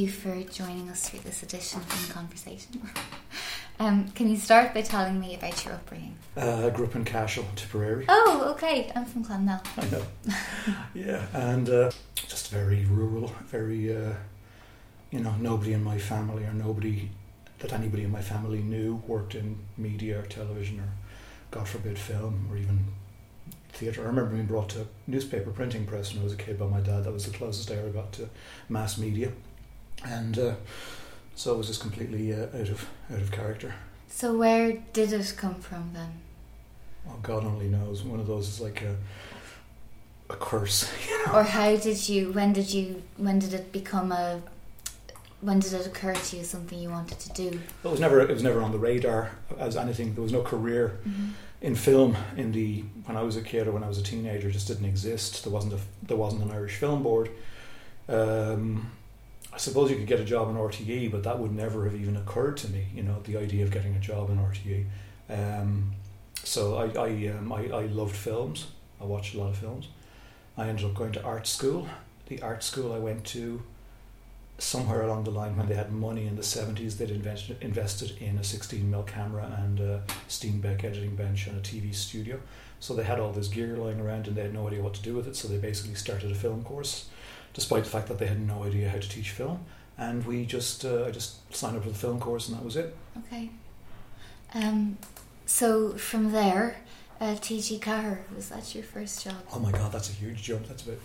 you for joining us for this edition in Conversation. Um, can you start by telling me about your upbringing? Uh, I grew up in Cashel, Tipperary. Oh, okay. I'm from Clonmel. I know. yeah, and uh, just very rural, very, uh, you know, nobody in my family or nobody that anybody in my family knew worked in media or television or, God forbid, film or even theatre. I remember being brought to newspaper printing press when I was a kid by my dad. That was the closest I ever got to mass media. And uh, so it was just completely uh, out of out of character. So where did it come from then? Well, God only knows. One of those is like a a curse. You know? Or how did you? When did you? When did it become a? When did it occur to you something you wanted to do? It was never it was never on the radar as anything. There was no career Mm-hmm. in film in the when I was a kid or when I was a teenager. It just didn't exist. There wasn't a there wasn't an Irish film board. Um, I suppose you could get a job in RTE, but that would never have even occurred to me. You know, the idea of getting a job in RTE. Um, so I I, um, I I loved films. I watched a lot of films. I ended up going to art school. The art school I went to somewhere along the line when they had money in the 70s they'd invested, invested in a 16 mm camera and a Steenbeck editing bench and a TV studio so they had all this gear lying around and they had no idea what to do with it so they basically started a film course despite the fact that they had no idea how to teach film and we just uh, I just signed up for the film course and that was it Okay. Um, so from there, uh, TG Carr was that your first job? oh my god that's a huge jump that's about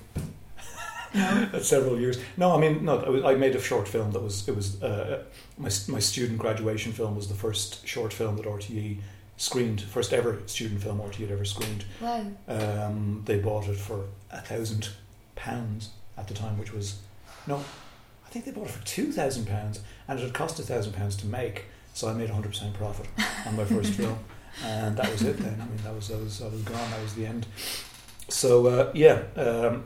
No. That's several years. No, I mean, no. I, was, I made a short film that was. It was uh, my my student graduation film was the first short film that RTE screened, first ever student film RTE had ever screened. Wow. Um, they bought it for a thousand pounds at the time, which was no, I think they bought it for two thousand pounds, and it had cost a thousand pounds to make. So I made hundred percent profit on my first film, and that was it. Then I mean, that was I was I was gone. That was the end. So uh, yeah, um,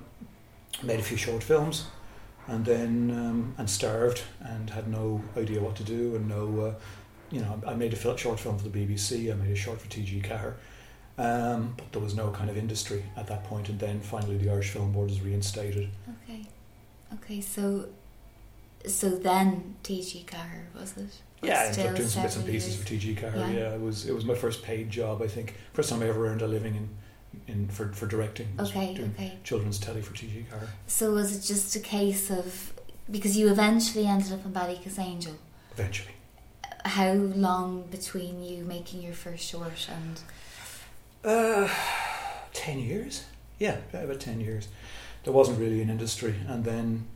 made a few short films, and then um, and starved and had no idea what to do and no. Uh, you know, I made a short film for the BBC. I made a short for TG Carr, um, but there was no kind of industry at that. And then finally, the Irish Film Board was reinstated. Okay. Okay. So. So then TG Carr was it? Yeah, I ended up doing some bits and pieces years? for TG Carr. Yeah. Yeah. it was it was my first paid job. I think first time I ever earned a living in, in for for directing. Okay. Okay. children's telly for TG Carr. So was it just a case of because you eventually ended up in Ballykissangel? Eventually, How long between you making your first short and uh, ten years. Yeah, about ten years. There wasn't really an industry, and then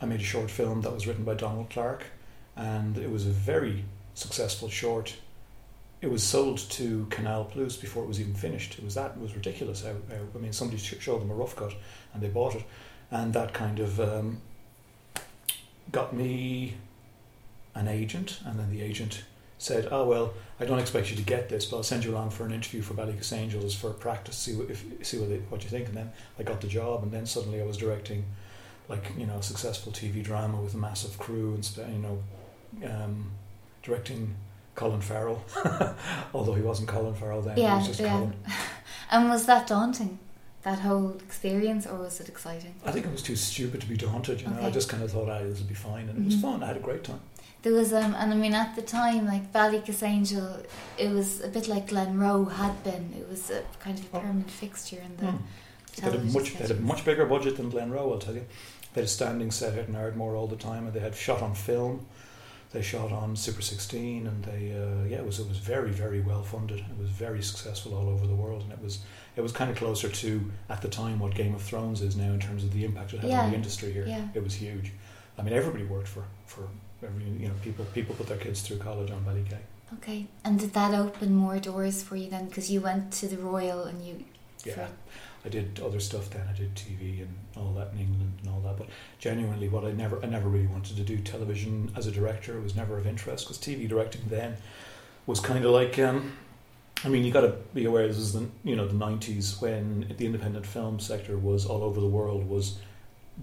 I made a short film that was written by Donald Clarke, and it was a very successful short. It was sold to Canal Plus before it was even finished. It was that it was ridiculous. How, I mean, somebody showed them a rough cut, and they bought it, and that kind of um, got me an agent, and then the agent said, "Oh well, I don't expect you to get this, but I'll send you along for an interview for Ballykissangels for practice, see what if see what, they, what you think." And then I got the job, and then suddenly I was directing, like you know, a successful TV drama with a massive crew, and you know, um, directing Colin Farrell, although he wasn't Colin Farrell then. he yeah, was just yeah. Colin. and was that daunting? That whole experience, or was it exciting? I think I was too stupid to be daunted. You know, I just kind of thought, "Ah, this will be fine," and it was Mhm. fun. I had a great time. There was um, and I mean at the time, like Ballykissangel, it was a bit like Glenroe had been. It was a kind of a Oh. permanent fixture in the Hmm. They had, a much, they had a much bigger budget than Glenroe, I'll tell you. They had a standing set out in Ardmore all the time, and they had shot on film. They shot on Super 16, and they uh, yeah, it was it was very very well funded. It was very successful all over the world, and it was it was kind of closer to at the time what Game of Thrones is now in terms of the impact it had on the industry here. Yeah. It was huge. I mean, everybody worked for for you know people people put their kids through college on Ballygay. Okay, and did that open more doors for you then? Because you went to the Royal and you. Yeah. I did other stuff then. I did TV and all that in England and all that. But genuinely, what I never, I never really wanted to do television as a director. It was never of interest because TV directing then was kind of like. Um, I mean, you got to be aware. This is the you know the nineties when the independent film sector was all over the world was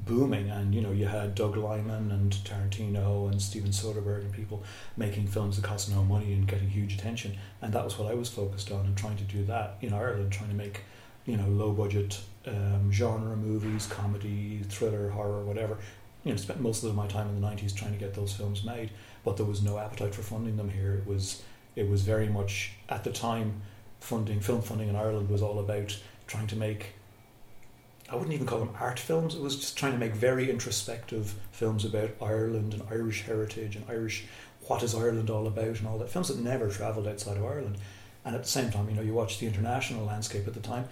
booming, and you know you had Doug Liman and Tarantino and Steven Soderbergh and people making films that cost no money and getting huge attention, and that was what I was focused on and trying to do that in Ireland, trying to make you know low budget um, genre movies, comedy, thriller, horror, whatever, you know spent most of my time in the nineties trying to get those films made, but there was no appetite for funding them here. It was it was very much at the time funding film funding in Ireland was all about trying to make I wouldn't even call them art films. It was just trying to make very introspective films about Ireland and Irish heritage and Irish what is Ireland all about and all that. Films that never travelled outside of Ireland. And at the same time, you know, you watch the international landscape at the time,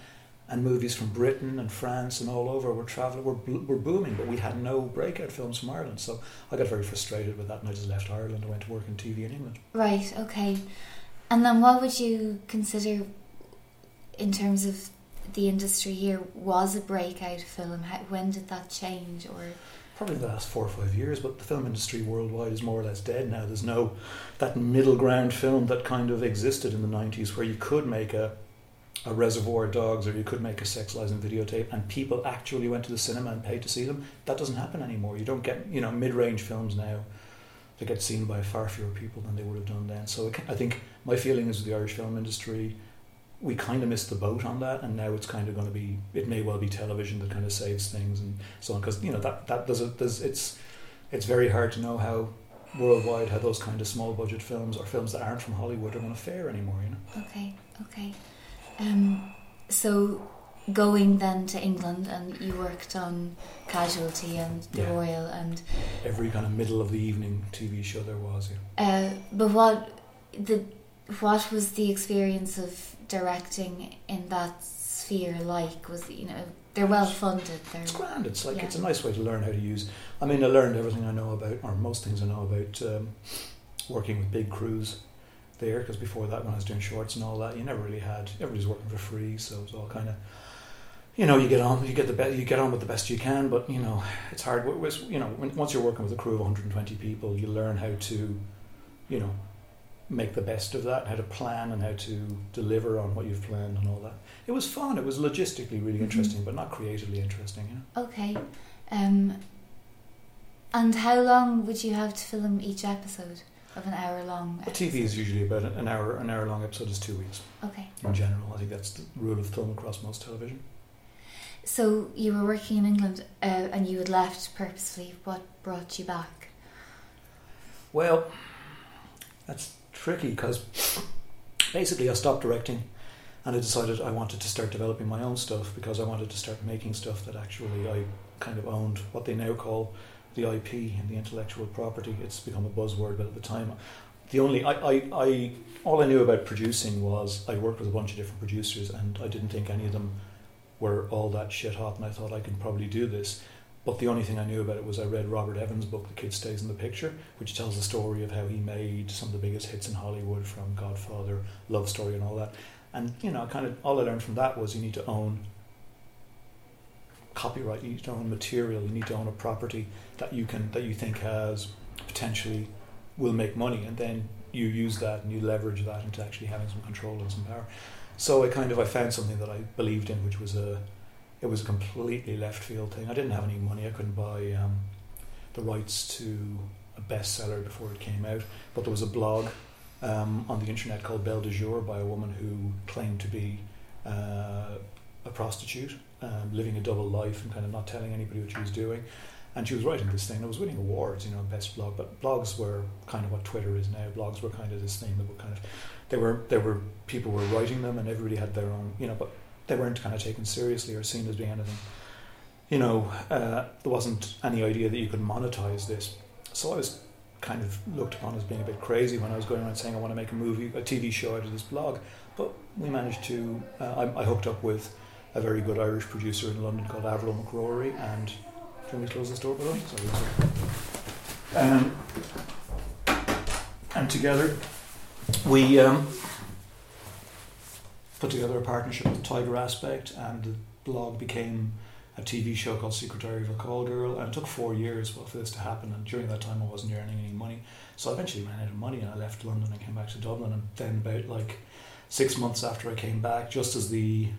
and movies from Britain and France and all over were traveling, were, were booming, but we had no breakout films from Ireland. So I got very frustrated with that, and I just left Ireland and went to work in TV in England. Right. Okay. And then, what would you consider in terms of the industry here was a breakout film? How, when did that change, or probably the last four or five years? But the film industry worldwide is more or less dead now. There's no that middle ground film that kind of existed in the '90s, where you could make a a Reservoir Dogs, or you could make a Sex Lies and videotape, and people actually went to the cinema and paid to see them. That doesn't happen anymore. You don't get you know mid-range films now. They get seen by far fewer people than they would have done then. So I think my feeling is with the Irish film industry we kind of missed the boat on that, and now it's kind of going to be. It may well be television that kind of saves things and so on, because you know that that does it. Does it's it's very hard to know how worldwide how those kind of small budget films or films that aren't from Hollywood are going to fare anymore. You know. Okay. Okay. Um, so going then to England and you worked on Casualty and The yeah. Royal and every kind of middle of the evening TV show there was. Yeah. Uh, but what the what was the experience of directing in that sphere like? Was you know they're well funded. They're, it's grand. It's like yeah. it's a nice way to learn how to use. I mean, I learned everything I know about, or most things I know about um, working with big crews there. Because before that, when I was doing shorts and all that, you never really had. Everybody's working for free, so it was all kind of. You know, you get on, you get the best, you get on with the best you can, but you know, it's hard. You know, once you're working with a crew of 120 people, you learn how to, you know, make the best of that, how to plan and how to deliver on what you've planned and all that. It was fun. It was logistically really mm-hmm. interesting, but not creatively interesting. You know. Okay. Um, and how long would you have to film each episode of an hour long? Well, TV is usually about an hour. An hour long episode is two weeks. Okay. In general, I think that's the rule of thumb across most television. So you were working in England, uh, and you had left purposely. What brought you back? Well, that's tricky because basically I stopped directing and I decided I wanted to start developing my own stuff because I wanted to start making stuff that actually I kind of owned what they now call the IP and the intellectual property. It's become a buzzword, but at the time, the only I, I, I all I knew about producing was I worked with a bunch of different producers and I didn't think any of them were all that shit hot and I thought I could probably do this. But the only thing I knew about it was I read Robert Evans' book, The Kid Stays in the Picture, which tells the story of how he made some of the biggest hits in Hollywood from Godfather, Love Story, and all that. And, you know, kind of all I learned from that was you need to own copyright, you need to own material, you need to own a property that you can that you think has potentially will make money and then you use that and you leverage that into actually having some control and some power. So I kind of I found something that I believed in, which was a it was a completely left field thing. I didn't have any money. I couldn't buy um, the rights to a bestseller before it came out. But there was a blog um, on the internet called Belle de Jour by a woman who claimed to be uh, a prostitute, um, living a double life and kind of not telling anybody what she was doing. And she was writing this thing. It was winning awards, you know, best blog. But blogs were kind of what Twitter is now. Blogs were kind of this thing that were kind of, they were, there were people were writing them, and everybody had their own, you know. But they weren't kind of taken seriously or seen as being anything. You know, uh, there wasn't any idea that you could monetize this. So I was kind of looked upon as being a bit crazy when I was going around saying I want to make a movie, a TV show out of this blog. But we managed to. Uh, I, I, hooked up with a very good Irish producer in London called Avril MacRory, and can we close this door, below? Um, and together we um, put together a partnership with Tiger Aspect, and the blog became a TV show called Secret Diary of a Call Girl. And it took four years for this to happen. And during that time, I wasn't earning any money. So I eventually ran out of money and I left London and came back to Dublin. And then, about like six months after I came back, just as the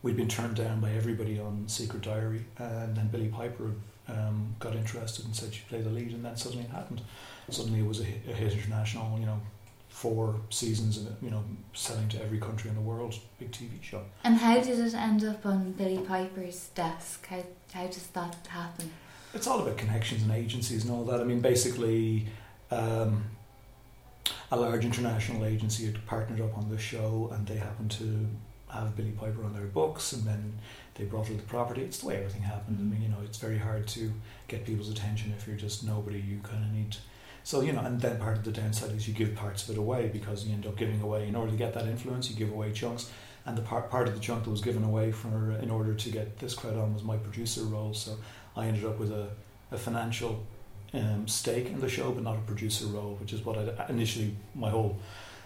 we'd been turned down by everybody on Secret Diary, and then Billie Piper um, got interested and said she'd play the lead, and then suddenly it happened. Suddenly it was a hit, a hit international, you know, four seasons and you know selling to every country in the world big TV show and how did it end up on Billie Piper's desk how, how does that happen it's all about connections and agencies and all that. I mean, basically, um, a large international agency had partnered up on the show, and they happened to have billy Piper on their books, and then they brought her the property. It's the way everything happened. Mhm. I mean, you know, it's very hard to get people's attention if you're just nobody. You kind of need. So you know, and then part of the downside is you give parts of it away because you end up giving away in order to get that influence. You give away chunks, and the part part of the chunk that was given away for in order to get this credit on was my producer role. So I ended up with a, a financial um, stake in the show, but not a producer role, which is what I initially my whole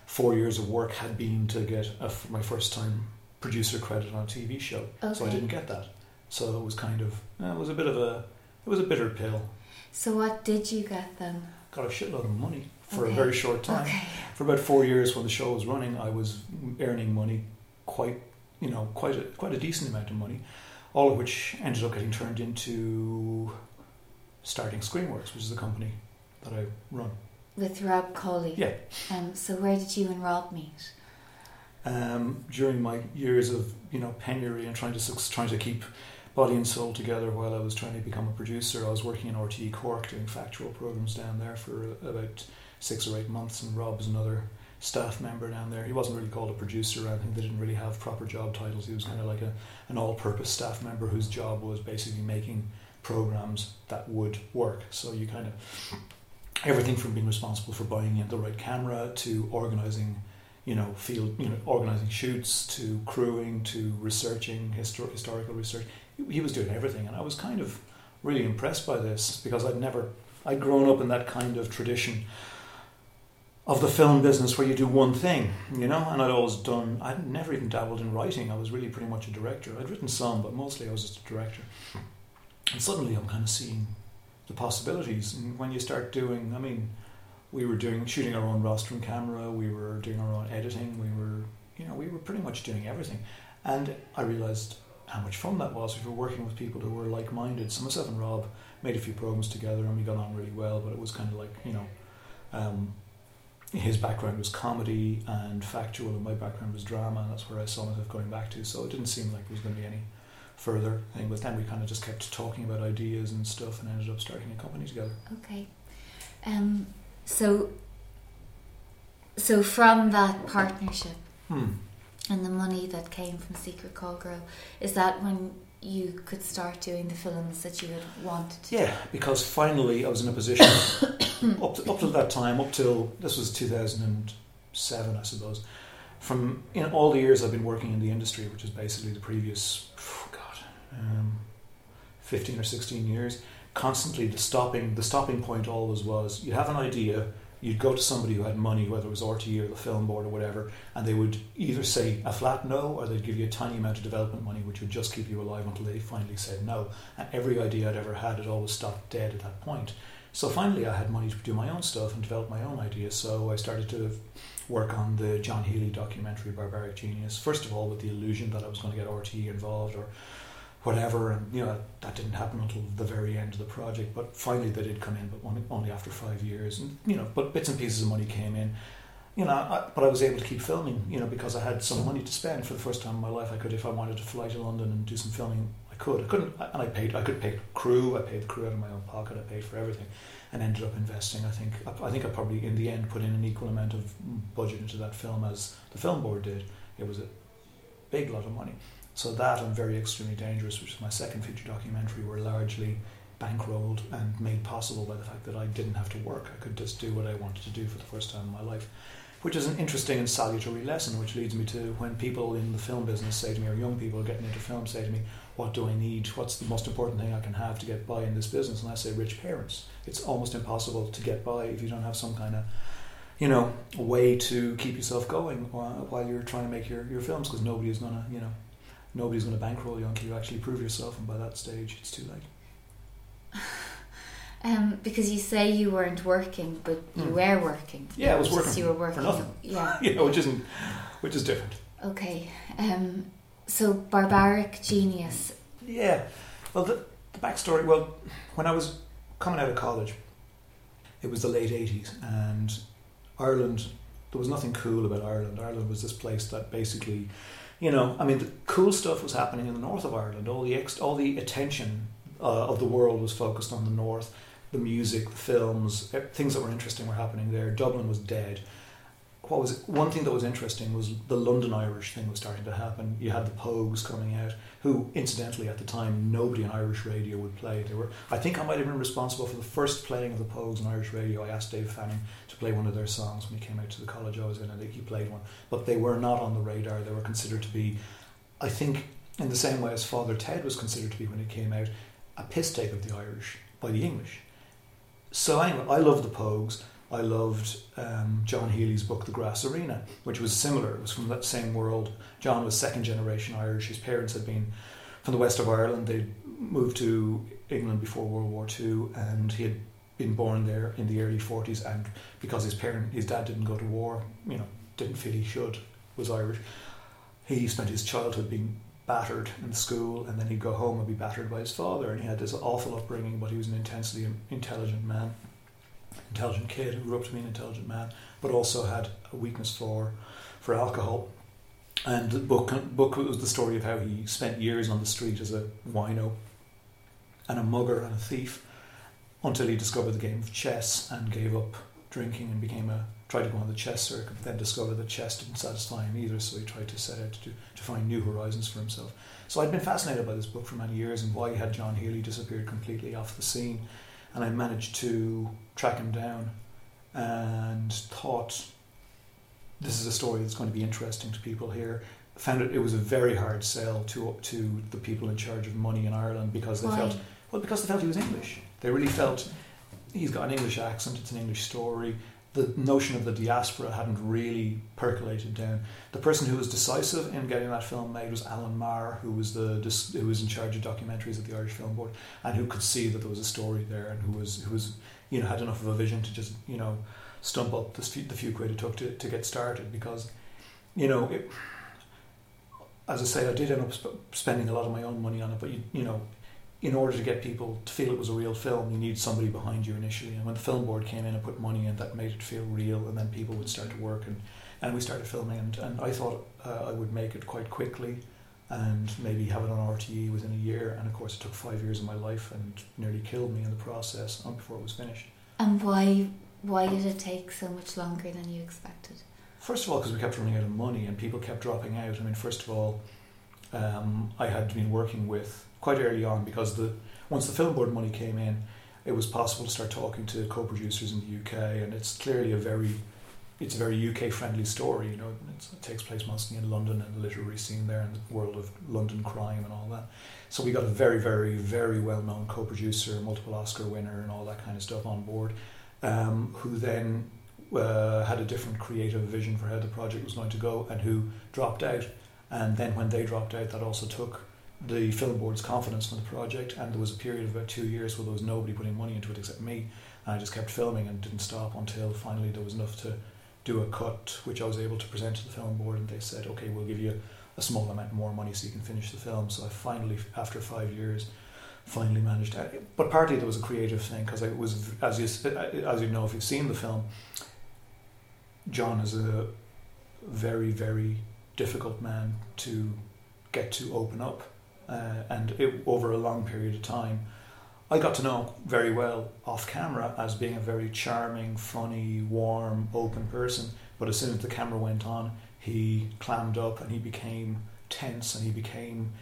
four years of work had been to get a, my first time producer credit on a TV show. So I didn't get that. So it was kind of uh, it was a bit of a it was a bitter pill. So what did you get then? Got a shitload of money for Okay. a very short time. Okay. For about four years, when the show was running, I was earning money, quite you know, quite a quite a decent amount of money, all of which ended up getting turned into starting Screenworks, which is the company that I run. With Rob Cawley. Yeah. Um, so where did you and Rob meet? Um, during my years of you know penury and trying to trying to keep body and soul together while I was trying to become a producer, I was working in RTE Cork doing factual programs down there for about six or eight months, and Rob was another staff member down there. He wasn't really called a producer or anything. They didn't really have proper job titles. He was kind of like a an all-purpose staff member whose job was basically making programs that would work. So you kind of everything from being responsible for buying in the right camera to organizing you know, field, you know, organizing shoots to crewing to researching histor- historical research. He, he was doing everything, and I was kind of really impressed by this because I'd never, I'd grown up in that kind of tradition of the film business where you do one thing, you know, and I'd always done. I'd never even dabbled in writing. I was really pretty much a director. I'd written some, but mostly I was just a director. And suddenly, I'm kind of seeing the possibilities. And when you start doing, I mean we were doing shooting our own rostrum camera, we were doing our own editing, we were you know, we were pretty much doing everything. And I realized how much fun that was. We were working with people who were like minded. So myself and Rob made a few programs together and we got on really well, but it was kind of like, you know, um, his background was comedy and factual and my background was drama and that's where I saw myself going back to. So it didn't seem like there was going to be any further thing. But then we kind of just kept talking about ideas and stuff and ended up starting a company together. Okay. Um, so, so from that partnership Hmm. and the money that came from Secret Call Girl, is that when you could start doing the films that you had wanted to? Yeah, because finally I was in a position up to, up till that time, up till this was two thousand and seven, I suppose. From in all the years I've been working in the industry, which is basically the previous, oh God, um, fifteen or sixteen years, constantly the stopping the stopping point always was you'd have an idea, you'd go to somebody who had money, whether it was RTE or the film board or whatever, and they would either say a flat no or they'd give you a tiny amount of development money, which would just keep you alive until they finally said no. And every idea I'd ever had had always stopped dead at that point. So finally, I had money to do my own stuff and develop my own ideas. So I started to work on the John Healy documentary Barbaric Genius. First of all, with the illusion that I was going to get RTE involved or whatever, and you know that didn't happen until the very end of the project. But finally, they did come in, but only, only after five years. And you know, but bits and pieces of money came in. You know, I, but I was able to keep filming. You know, because I had some money to spend for the first time in my life. I could, if I wanted to fly to London and do some filming, I could. I couldn't, and I paid. I could pay crew. I paid the crew out of my own pocket. I paid for everything, and ended up investing. I think. I, I think I probably in the end put in an equal amount of budget into that film as the film board did. It was a big lot of money. So that and Very Extremely Dangerous, which is my second feature documentary, were largely bankrolled and made possible by the fact that I didn't have to work. I could just do what I wanted to do for the first time in my life. Which is an interesting and salutary lesson, which leads me to when people in the film business say to me, or young people getting into film say to me, What do I need? What's the most important thing I can have to get by in this business? And I say, Rich parents. It's almost impossible to get by if you don't have some kind of you know, way to keep yourself going while, you're trying to make your, your films because nobody is going to, you know, nobody's going to bankroll you until you actually prove yourself, and by that stage, it's too late. Um, because you say you weren't working, but you Mm. were working. Yeah, I was working You were working for nothing. Yeah. you know, which isn't, which is different. Okay. Um, so barbaric genius. Yeah. Well, the, the backstory. Well, when I was coming out of college, it was the late '80s, and Ireland. There was nothing cool about Ireland. Ireland was this place that basically, you know, I mean, the cool stuff was happening in the north of Ireland. All the ex, all the attention uh, of the world was focused on the north. The music, the films, things that were interesting were happening there. Dublin was dead. What was one thing that was interesting was the London Irish thing was starting to happen. You had the Pogues coming out, who incidentally at the time nobody on Irish radio would play. They were, I think, I might have been responsible for the first playing of the Pogues on Irish radio. I asked Dave Fanning play one of their songs when he came out to the college I was in, I think he played one. But they were not on the radar. They were considered to be, I think, in the same way as Father Ted was considered to be when it came out, a piss take of the Irish by the English. So anyway, I loved the Pogues. I loved um, John Healy's book, The Grass Arena, which was similar. It was from that same world. John was second generation Irish. His parents had been from the west of Ireland. They'd moved to England before World War II, and he had been born there in the early 40s. And because his parent, his dad didn't go to war, you know, didn't feel he should, was Irish. He spent his childhood being battered in school, and then he'd go home and be battered by his father. And he had this awful upbringing, but he was an intensely intelligent man, intelligent kid who grew up to be an intelligent man, but also had a weakness for for alcohol. And the book book was the story of how he spent years on the street as a wino, and a mugger and a thief, until he discovered the game of chess and gave up drinking and became a tried to go on the chess circuit, but then discovered that chess didn't satisfy him either, so he tried to set out to, to find new horizons for himself. So I'd been fascinated by this book for many years and why had John Healy disappeared completely off the scene. And I managed to track him down and thought this is a story that's going to be interesting to people here. Found it it was a very hard sell to to the people in charge of money in Ireland because they Why? felt well because they felt he was English. They really felt he's got an English accent. It's an English story. The notion of the diaspora hadn't really percolated down. The person who was decisive in getting that film made was Alan Maher, who was the who was in charge of documentaries at the Irish Film Board, and who could see that there was a story there, and who was who was you know had enough of a vision to just you know stump up the few, the few quid it took to, to get started because you know it, as I say I did end up sp- spending a lot of my own money on it, but you you know in order to get people to feel it was a real film, you need somebody behind you initially. And when the film board came in and put money in, that made it feel real, and then people would start to work, and, and we started filming. And, and I thought uh, I would make it quite quickly, and maybe have it on RTE within a year. And of course, it took five years of my life and nearly killed me in the process before it was finished. And why why did it take so much longer than you expected? First of all, because we kept running out of money and people kept dropping out. I mean, first of all, um, I had been working with quite early on because the once the film board money came in, it was possible to start talking to co-producers in the UK, and it's clearly a very it's a very UK friendly story. You know, it takes place mostly in London and the literary scene there, and the world of London crime and all that. So we got a very, very, very well known co-producer, multiple Oscar winner, and all that kind of stuff on board, um, who then uh, had a different creative vision for how the project was going to go, and who dropped out. And then when they dropped out, that also took the film board's confidence in the project, and there was a period of about two years where there was nobody putting money into it except me, and I just kept filming and didn't stop until finally there was enough to do a cut, which I was able to present to the film board, and they said, "Okay, we'll give you a small amount more money so you can finish the film." So I finally, after five years, finally managed to. But partly there was a creative thing because it was, as you as you know, if you've seen the film, John is a very very difficult man to get to open up uh, and it, over a long period of time, I got to know very well off camera as being a very charming, funny, warm, open person. But as soon as the camera went on, he clammed up and he became tense and he became,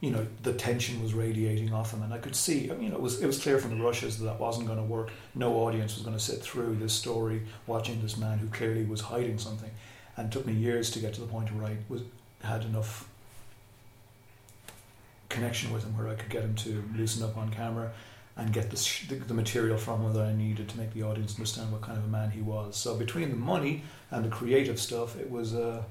you know, the tension was radiating off him. And I could see, I mean, it was, it was clear from the rushes that that wasn't going to work. No audience was going to sit through this story watching this man who clearly was hiding something. And took me years to get to the point where I was, had enough connection with him where I could get him to loosen up on camera and get the, sh- the, the material from him that I needed to make the audience understand what kind of a man he was. So between the money and the creative stuff, it was uh,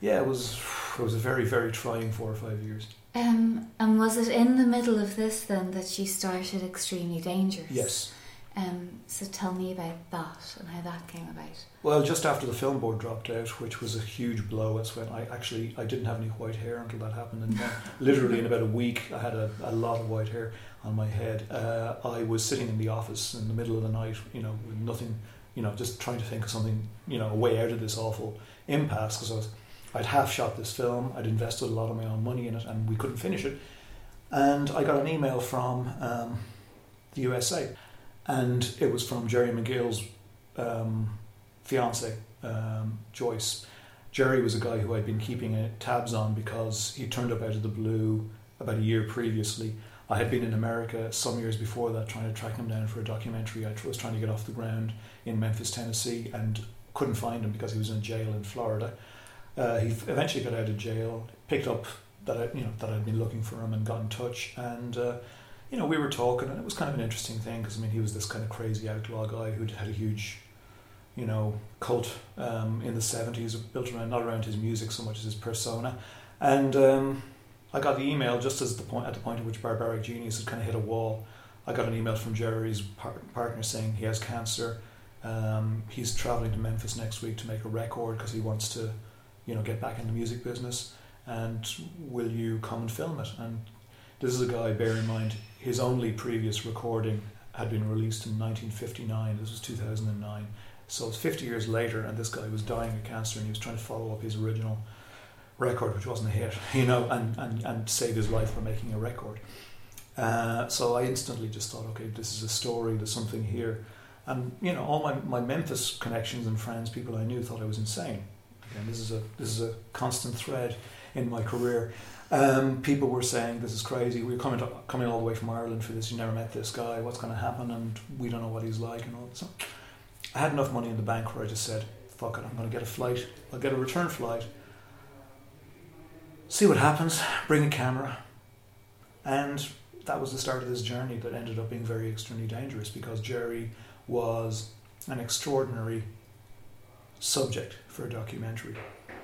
yeah, it was it was a very very trying four or five years. Um, and was it in the middle of this then that you started Extremely Dangerous? Yes. Um, so tell me about that and how that came about. Well, just after the film board dropped out, which was a huge blow, that's when I actually I didn't have any white hair until that happened, and then literally in about a week I had a, a lot of white hair on my head. Uh, I was sitting in the office in the middle of the night, you know, with nothing, you know, just trying to think of something, you know, a way out of this awful impasse because I was I'd half shot this film, I'd invested a lot of my own money in it, and we couldn't finish it. And I got an email from um, the USA, and it was from Jerry McGill's um, fiance, um, Joyce. Jerry was a guy who I'd been keeping uh, tabs on because he turned up out of the blue about a year previously. I had been in America some years before that trying to track him down for a documentary. I was trying to get off the ground in Memphis, Tennessee, and couldn't find him because he was in jail in Florida. Uh, he eventually got out of jail, picked up that I, you know that I'd been looking for him, and got in touch. And uh, you know we were talking, and it was kind of an interesting thing because I mean he was this kind of crazy outlaw guy who'd had a huge, you know, cult um, in the seventies built around not around his music so much as his persona, and. Um, I got the email just as the point at the point at which Barbaric Genius had kind of hit a wall. I got an email from Jerry's par- partner saying he has cancer. Um, he's traveling to Memphis next week to make a record because he wants to, you know, get back in the music business. And will you come and film it? And this is a guy. Bear in mind, his only previous recording had been released in 1959. This was 2009. So it's 50 years later, and this guy was dying of cancer, and he was trying to follow up his original record, which wasn't a hit, you know, and, and, and save his life by making a record. Uh, so I instantly just thought, okay, this is a story, there's something here. And, you know, all my, my Memphis connections and friends, people I knew, thought I was insane. Again, this is a, this is a constant thread in my career. Um, people were saying, this is crazy, we're coming, to, coming all the way from Ireland for this, you never met this guy, what's going to happen, and we don't know what he's like, and all. So I had enough money in the bank where I just said, fuck it, I'm going to get a flight, I'll get a return flight, see what happens, bring a camera. And that was the start of this journey that ended up being very extremely dangerous because Jerry was an extraordinary subject for a documentary.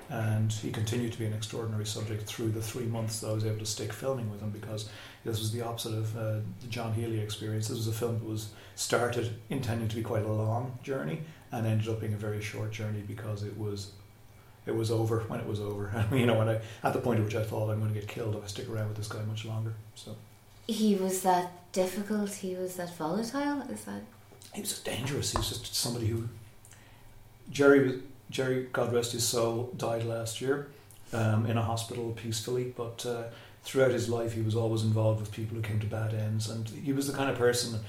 And he continued to be an extraordinary subject through the three months that I was able to stick filming with him because this was the opposite of uh, the John Healy experience. This was a film that was started intending to be quite a long journey and ended up being a very short journey because it was it was over when it was over. you know, when I at the point at which I thought I'm going to get killed if I stick around with this guy much longer. So he was that difficult. He was that volatile. Is that? He was just dangerous. He was just somebody who Jerry Jerry, God rest his soul, died last year um, in a hospital peacefully, but. Uh, throughout his life, he was always involved with people who came to bad ends, and he was the kind of person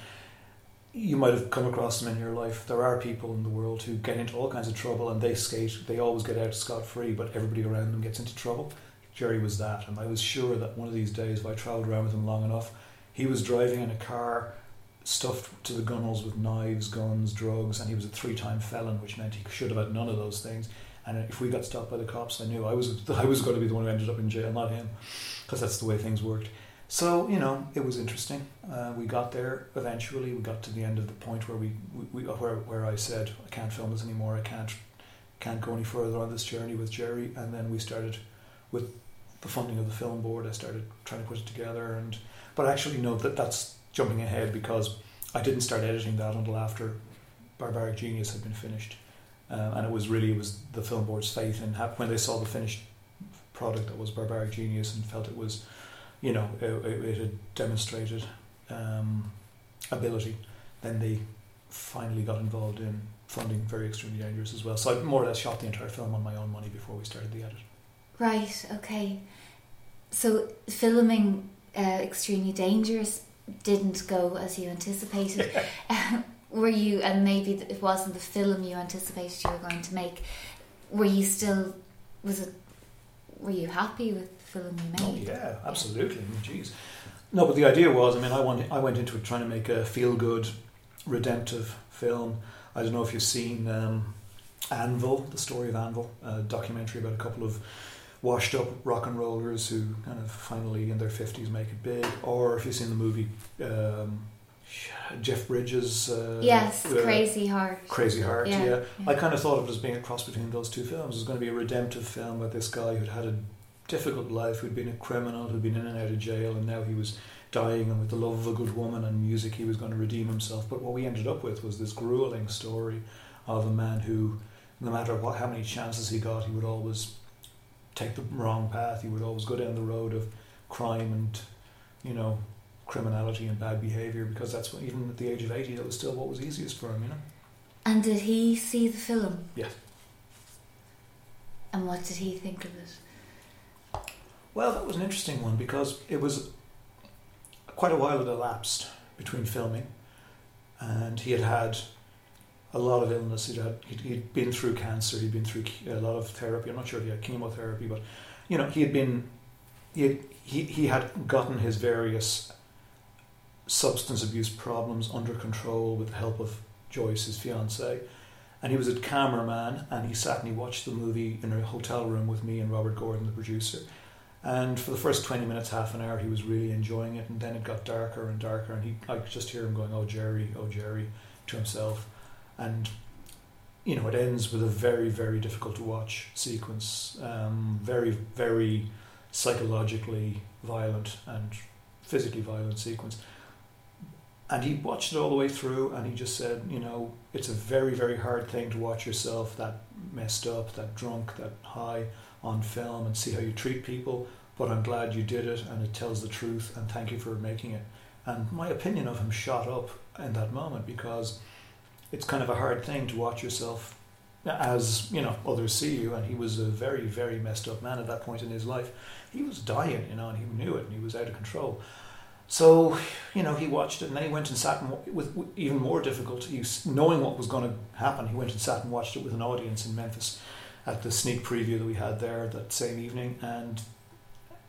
you might have come across them in your life. There are people in the world who get into all kinds of trouble and they skate, they always get out scot free, but everybody around them gets into trouble. Jerry was that, and I was sure that one of these days, if I travelled around with him long enough, he was driving in a car stuffed to the gunnels with knives, guns, drugs, and he was a three time felon, which meant he should have had none of those things. And if we got stopped by the cops, I knew I was I was going to be the one who ended up in jail, not him, because that's the way things worked. So you know, it was interesting. Uh, we got there eventually. We got to the end of the point where we, we, we where where I said I can't film this anymore. I can't can't go any further on this journey with Jerry. And then we started with the funding of the film board. I started trying to put it together. And but actually, no, that that's jumping ahead because I didn't start editing that until after Barbaric Genius had been finished. Um, and it was really it was the film board's faith in when they saw the finished product that was Barbaric Genius and felt it was you know, it, it had demonstrated um, ability, then they finally got involved in funding Very Extremely Dangerous as well. So I more or less shot the entire film on my own money before we started the edit. Right, okay. So filming uh, Extremely Dangerous didn't go as you anticipated. were you, and maybe it wasn't the film you anticipated you were going to make, were you still, was it, were you happy with the film you made. Oh, yeah, absolutely. Mean. No, but the idea was, I mean, I went, I went into it trying to make a feel-good, redemptive film. I don't know if you've seen um, Anvil, the story of Anvil, a documentary about a couple of washed-up rock and rollers who kind of finally in their fifties make it big, or if you've seen the movie. Um, Jeff Bridges. Uh, yes, uh, Crazy Heart. Crazy Heart, yeah, yeah. yeah. I kind of thought of it as being a cross between those two films. It was going to be a redemptive film about this guy who'd had a difficult life, who'd been a criminal, who'd been in and out of jail, and now he was dying, and with the love of a good woman and music, he was going to redeem himself. But what we ended up with was this grueling story of a man who, no matter what, how many chances he got, he would always take the wrong path. He would always go down the road of crime and, you know, criminality and bad behaviour because that's what, even at the age of 80, that was still what was easiest for him, you know. And did he see the film? Yes. And what did he think of it? Well, that was an interesting one because it was quite a while had elapsed between filming, and he had had a lot of illness. He'd, had, he'd, he'd been through cancer. He'd been through a lot of therapy. I'm not sure if he had chemotherapy, but you know, he had been he had, he, he had gotten his various substance abuse problems under control with the help of Joyce, his fiancee. And he was a cameraman, and he sat and he watched the movie in a hotel room with me and Robert Gordon, the producer. And for the first 20 minutes, half an hour, he was really enjoying it. And then it got darker and darker. And he, I could just hear him going, Oh, Jerry, oh, Jerry, to himself. And, you know, it ends with a very, very difficult to watch sequence. Um, very, very psychologically violent and physically violent sequence. And he watched it all the way through and he just said, you know, it's a very, very hard thing to watch yourself that messed up, that drunk, that high on film and see how you treat people. But I'm glad you did it and it tells the truth and thank you for making it. And my opinion of him shot up in that moment because it's kind of a hard thing to watch yourself as you know others see you. And he was a very very messed up man at that point in his life. He was dying you know and he knew it and he was out of control. So you know he watched it and then he went and sat and, with, with even more difficulty knowing what was going to happen he went and sat and watched it with an audience in memphis at the sneak preview that we had there that same evening. And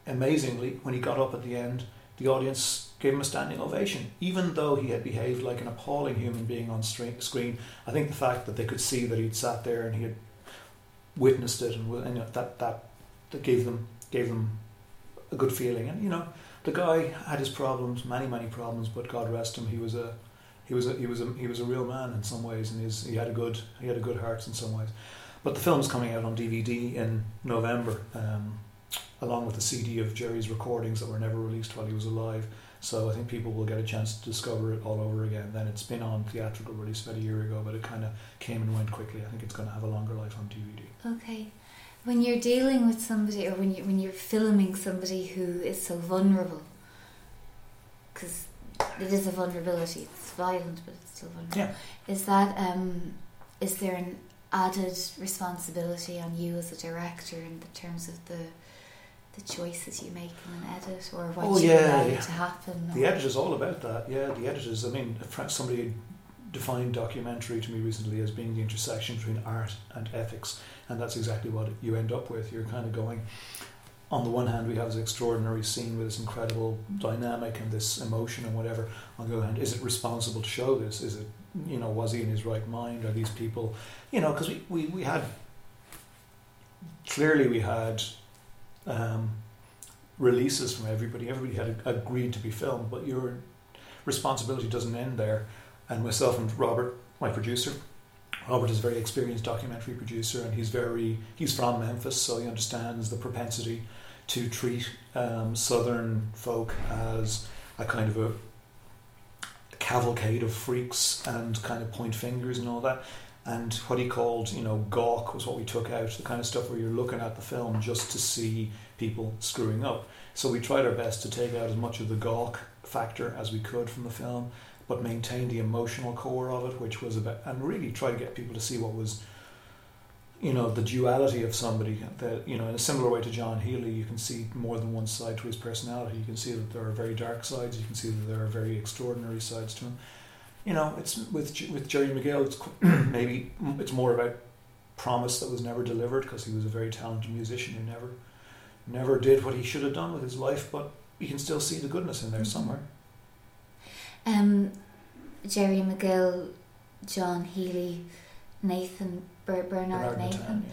amazingly when he got up at the end the audience gave him a standing ovation, even though he had behaved like an appalling human being on screen. I think the fact that they could see that he'd sat there and he had witnessed it, and, and that that that gave them gave them a good feeling. And you know, the guy had his problems, many many problems, but God rest him, he was a he was a, he was a he was a real man in some ways, and he had a good he had a good heart in some ways. But the film's coming out on DVD in November. Um, along with the CD of Jerry's recordings that were never released while he was alive. So I think people will get a chance to discover it all over again. Then it's been on theatrical release about a year ago, but it kind of came and went quickly. I think it's going to have a longer life on DVD. Okay. When you're dealing with somebody, or when you when you're filming somebody who is so vulnerable, because it is a vulnerability. It's violent, but it's still vulnerable. Yeah. Is that um, is there an added responsibility on you as a director in terms of the the choices you make in an edit or what oh, you yeah, allow yeah. to happen? The edit is all about that. Yeah, the edit is. I mean, somebody defined documentary to me recently as being the intersection between art and ethics, and that's exactly what you end up with. You're kind of going. On the one hand, we have this extraordinary scene with this incredible dynamic and this emotion and whatever. On the other hand, is it responsible to show this? Is it, you know, was he in his right mind? Are these people, you know, because we, we, we had, clearly we had um, releases from everybody. Everybody had agreed to be filmed, but your responsibility doesn't end there. And myself and Robert, my producer, Robert is a very experienced documentary producer, and he's very he's from Memphis, so he understands the propensity to treat um, Southern folk as a kind of a cavalcade of freaks and kind of point fingers and all that and what he called, you know, gawk was what we took out, the kind of stuff where you're looking at the film just to see people screwing up. So we tried our best to take out as much of the gawk factor as we could from the film, but maintain the emotional core of it, which was about, and really try to get people to see what was, you know, the duality of somebody. That you know, in a similar way to John Healy, you can see more than one side to his personality. You can see that there are very dark sides. You can see that there are very extraordinary sides to him you know, it's with with Jerry McGill. It's maybe it's more about promise that was never delivered because he was a very talented musician who never never did what he should have done with his life. But you can still see the goodness in there mm-hmm. somewhere. Um, Jerry McGill, John Healy, Nathan Ber- Bernard, Bernard Nathan,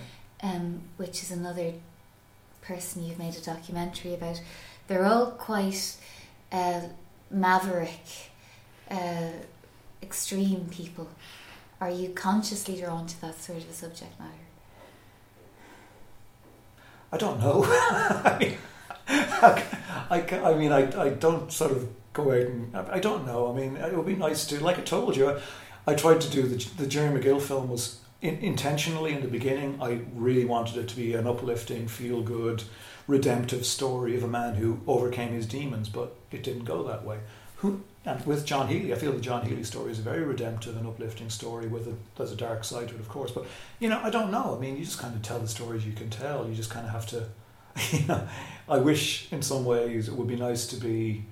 yeah. um, which is another person you've made a documentary about. They're all quite uh, maverick. Uh, extreme people, are you consciously drawn to that sort of a subject matter? I don't know. I mean, I, I mean, I, I don't sort of go out and I don't know. I mean, it would be nice to, like I told you, I, I tried to do the the Jerry McGill film was in, intentionally in the beginning. I really wanted it to be an uplifting, feel good, redemptive story of a man who overcame his demons, but it didn't go that way. Who and with John Healy, I feel the John Healy story is a very redemptive and uplifting story. With a, there's a dark side to it, of course, but you know, I don't know. I mean, you just kind of tell the stories you can tell. You just kind of have to. You know, I wish in some ways it would be nice to be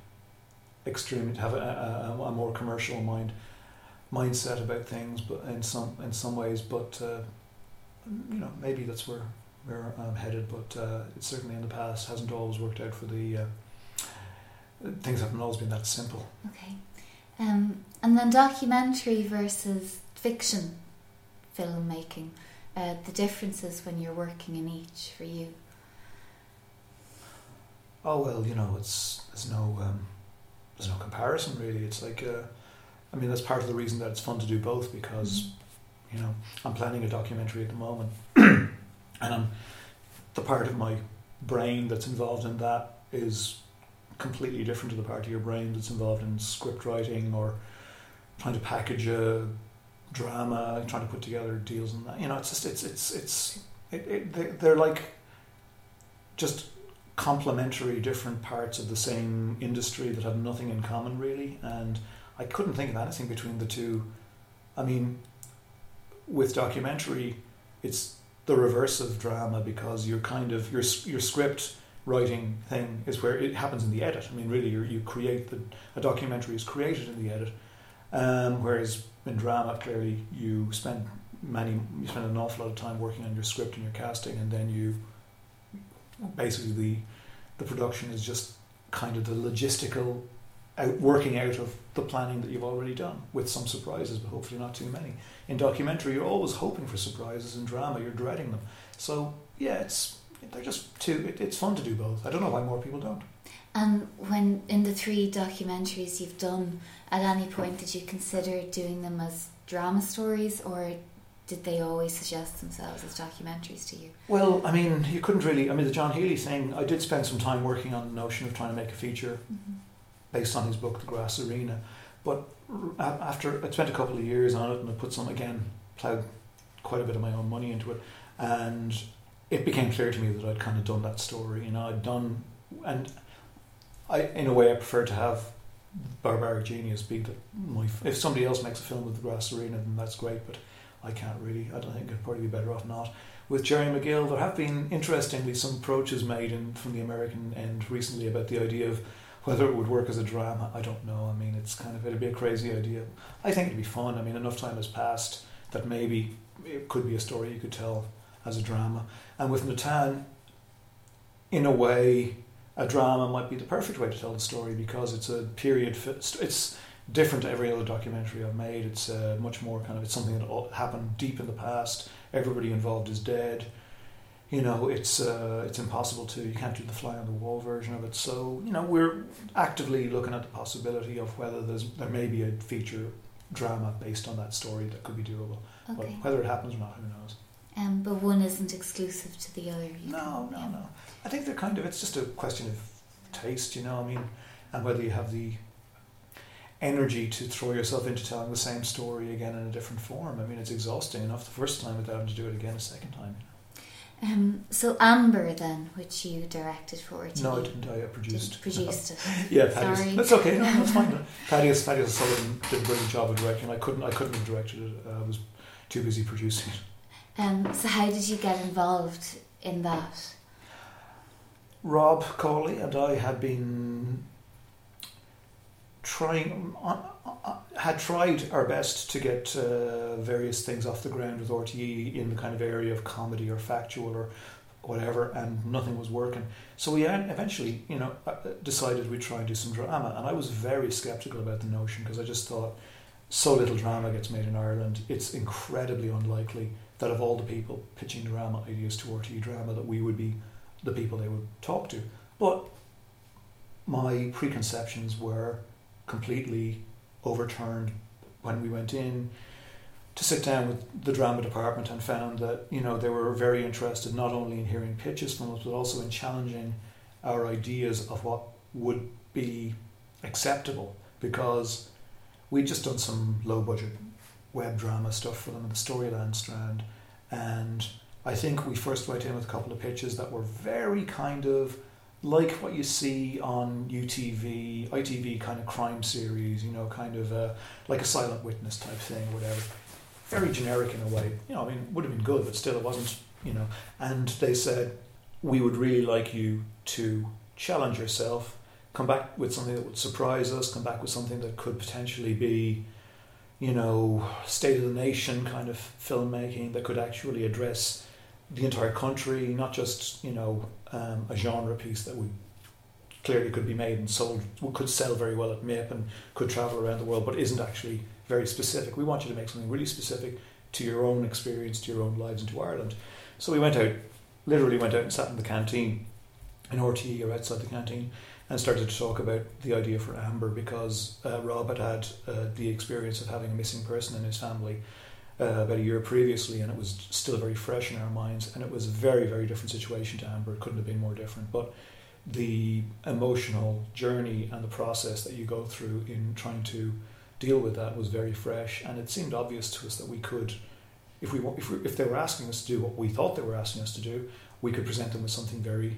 extreme, to have a, a, a more commercial mind mindset about things, but in some in some ways, but uh, you know maybe that's where where I'm headed. But uh, it certainly in the past hasn't always worked out for the uh, things haven't always been that simple. Okay, um, and then documentary versus fiction filmmaking. Uh, the differences when you're working in each for you. Oh well, you know, it's there's no um, there's no comparison really. It's like, uh, I mean, that's part of the reason that it's fun to do both because, mm-hmm. you know, I'm planning a documentary at the moment, and I'm the part of my brain that's involved in that is completely different to the part of your brain that's involved in script writing or trying to package a drama, trying to put together deals and that. You know, it's just it's it's it's it, it, they're like just complementary different parts of the same industry that have nothing in common really and I couldn't think of anything between the two I mean with documentary it's the reverse of drama because you're kind of your your script writing thing is where it happens in the edit I mean really you create the a documentary is created in the edit um, whereas in drama clearly you spend many you spend an awful lot of time working on your script and your casting and then you basically the the production is just kind of the logistical out, working out of the planning that you've already done with some surprises, but hopefully not too many. In documentary, you're always hoping for surprises. In drama, you're dreading them. So yeah, it's they're just two. It, it's fun to do both. I don't know why more people don't. And when in the three documentaries you've done, at any point did you consider doing them as drama stories, or did they always suggest themselves as documentaries to you? Well, I mean, you couldn't really. I mean, the John Healy thing, I did spend some time working on the notion of trying to make a feature mm-hmm. based on his book, The Grass Arena. But after I spent a couple of years on it and I put some, again, ploughed quite a bit of my own money into it. And it became clear to me that I'd kind of done that story. You know, I'd done, and I, in a way, I prefer to have Barbaric Genius be the, my, if somebody else makes a film with The Grass Arena, then that's great. But I can't really. I don't think it'd probably be better off not. With Jerry McGill, there have been interestingly some approaches made in, from the American end recently about the idea of whether it would work as a drama. I don't know. I mean, it's kind of it'd be a crazy idea. I think it'd be fun. I mean, enough time has passed that maybe it could be a story you could tell as a drama. And with Natan, in a way, a drama might be the perfect way to tell the story because it's a period. It's different to every other documentary I've made. It's uh, much more kind of it's something that happened deep in the past. Everybody involved is dead. You know, it's uh, it's impossible to you can't do the fly on the wall version of it. So you know, we're actively looking at the possibility of whether there's there may be a feature drama based on that story that could be doable. Okay. But whether it happens or not, who knows? Um, but one isn't exclusive to the other. No, no, yeah. no. I think they're kind of. It's just a question of taste, you know. I mean, and whether you have the energy to throw yourself into telling the same story again in a different form. I mean, it's exhausting enough the first time without having to do it again a second time. Um, so Amber, then, which you directed for TV. No, I didn't. I produced. produced no. it. yeah, Sorry. That's okay. No, that's fine. Thaddeus, Thaddeus Sullivan did a brilliant job of directing. I couldn't. I couldn't have directed it. I was too busy producing it. Um, so how did you get involved in that? Rob Cawley and I had been trying uh, uh, had tried our best to get uh, various things off the ground with RTE in the kind of area of comedy or factual or whatever, and nothing was working. So we eventually, you know, uh, decided we'd try and do some drama, and I was very skeptical about the notion because I just thought so little drama gets made in Ireland. It's incredibly unlikely that of all the people pitching drama ideas to RTE drama, that we would be the people they would talk to. But my preconceptions were completely overturned when we went in to sit down with the drama department and found that you know they were very interested not only in hearing pitches from us but also in challenging our ideas of what would be acceptable because we'd just done some low budget web drama stuff for them in the Storyland strand and I think we first went in with a couple of pitches that were very kind of like what you see on UTV, ITV kind of crime series, you know, kind of a, like a silent witness type thing, or whatever. Very generic in a way. You know, I mean, would have been good, but still it wasn't, you know. And they said, we would really like you to challenge yourself, come back with something that would surprise us, come back with something that could potentially be, you know, state of the nation kind of filmmaking that could actually address the entire country, not just you know um, a genre piece that would clearly could be made and sold, could sell very well at MIP and could travel around the world, but isn't actually very specific. We want you to make something really specific to your own experience, to your own lives, and to Ireland. So we went out, literally went out and sat in the canteen in RTE or outside the canteen and started to talk about the idea for Amber because uh, Rob had had uh, the experience of having a missing person in his family uh, about a year previously, and it was still very fresh in our minds. And it was a very, very different situation to Amber. It couldn't have been more different. But the emotional journey and the process that you go through in trying to deal with that was very fresh, and it seemed obvious to us that we could, if we if, we, if they were asking us to do what we thought they were asking us to do, we could present them with something very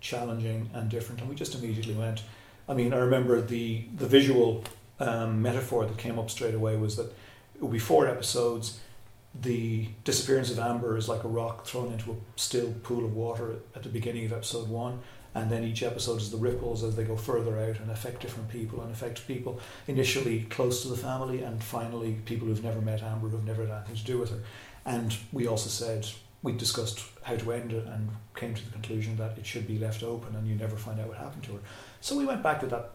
challenging and different, and we just immediately went. I mean, I remember the the visual um, metaphor that came up straight away was that it would be four episodes. The disappearance of Amber is like a rock thrown into a still pool of water at the beginning of episode one and then each episode is the ripples as they go further out and affect different people and affect people initially close to the family and finally people who've never met Amber who've never had anything to do with her and we also said we discussed how to end it and came to the conclusion that it should be left open and you never find out what happened to her so we went back to that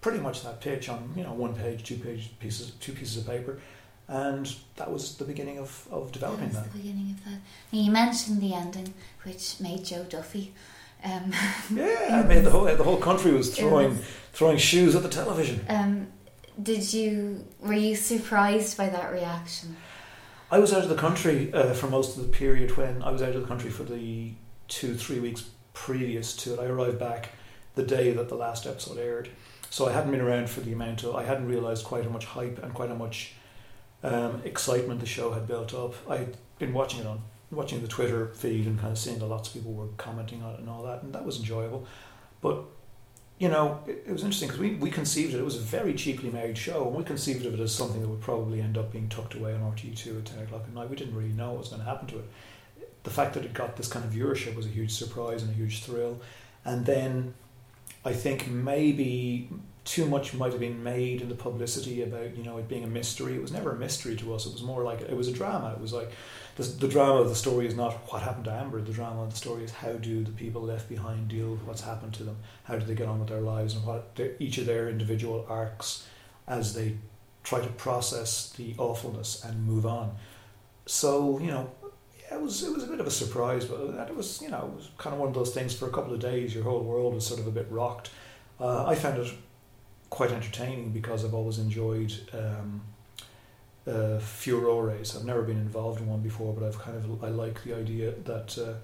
pretty much that pitch on you know one page two page pieces two pieces of paper and that was the beginning of, of developing that. that. the beginning of that. You mentioned the ending, which made Joe Duffy um, yeah, I mean the whole the whole country was throwing was, throwing shoes at the television. Um, did you were you surprised by that reaction? I was out of the country uh, for most of the period when I was out of the country for the two three weeks previous to it. I arrived back the day that the last episode aired, so I hadn't been around for the amount of I hadn't realised quite how much hype and quite how much um, excitement the show had built up. I'd been watching it on watching the Twitter feed and kind of seeing that lots of people were commenting on it and all that, and that was enjoyable. But you know, it, it was interesting because we, we conceived it. It was a very cheaply made show, and we conceived of it as something that would probably end up being tucked away on RTE two at ten o'clock at night. We didn't really know what was going to happen to it. The fact that it got this kind of viewership was a huge surprise and a huge thrill. And then I think maybe too much might have been made in the publicity about you know it being a mystery. It was never a mystery to us. It was more like it was a drama. It was like the, the drama of the story is not what happened to Amber. The drama of the story is how do the people left behind deal with what's happened to them? How do they get on with their lives and what each of their individual arcs as they try to process the awfulness and move on. So you know, it was it was a bit of a surprise, but it was you know it was kind of one of those things. For a couple of days, your whole world was sort of a bit rocked. Uh, I found it quite entertaining because I've always enjoyed. Um, uh, furores. I've never been involved in one before, but I've kind of I like the idea that uh,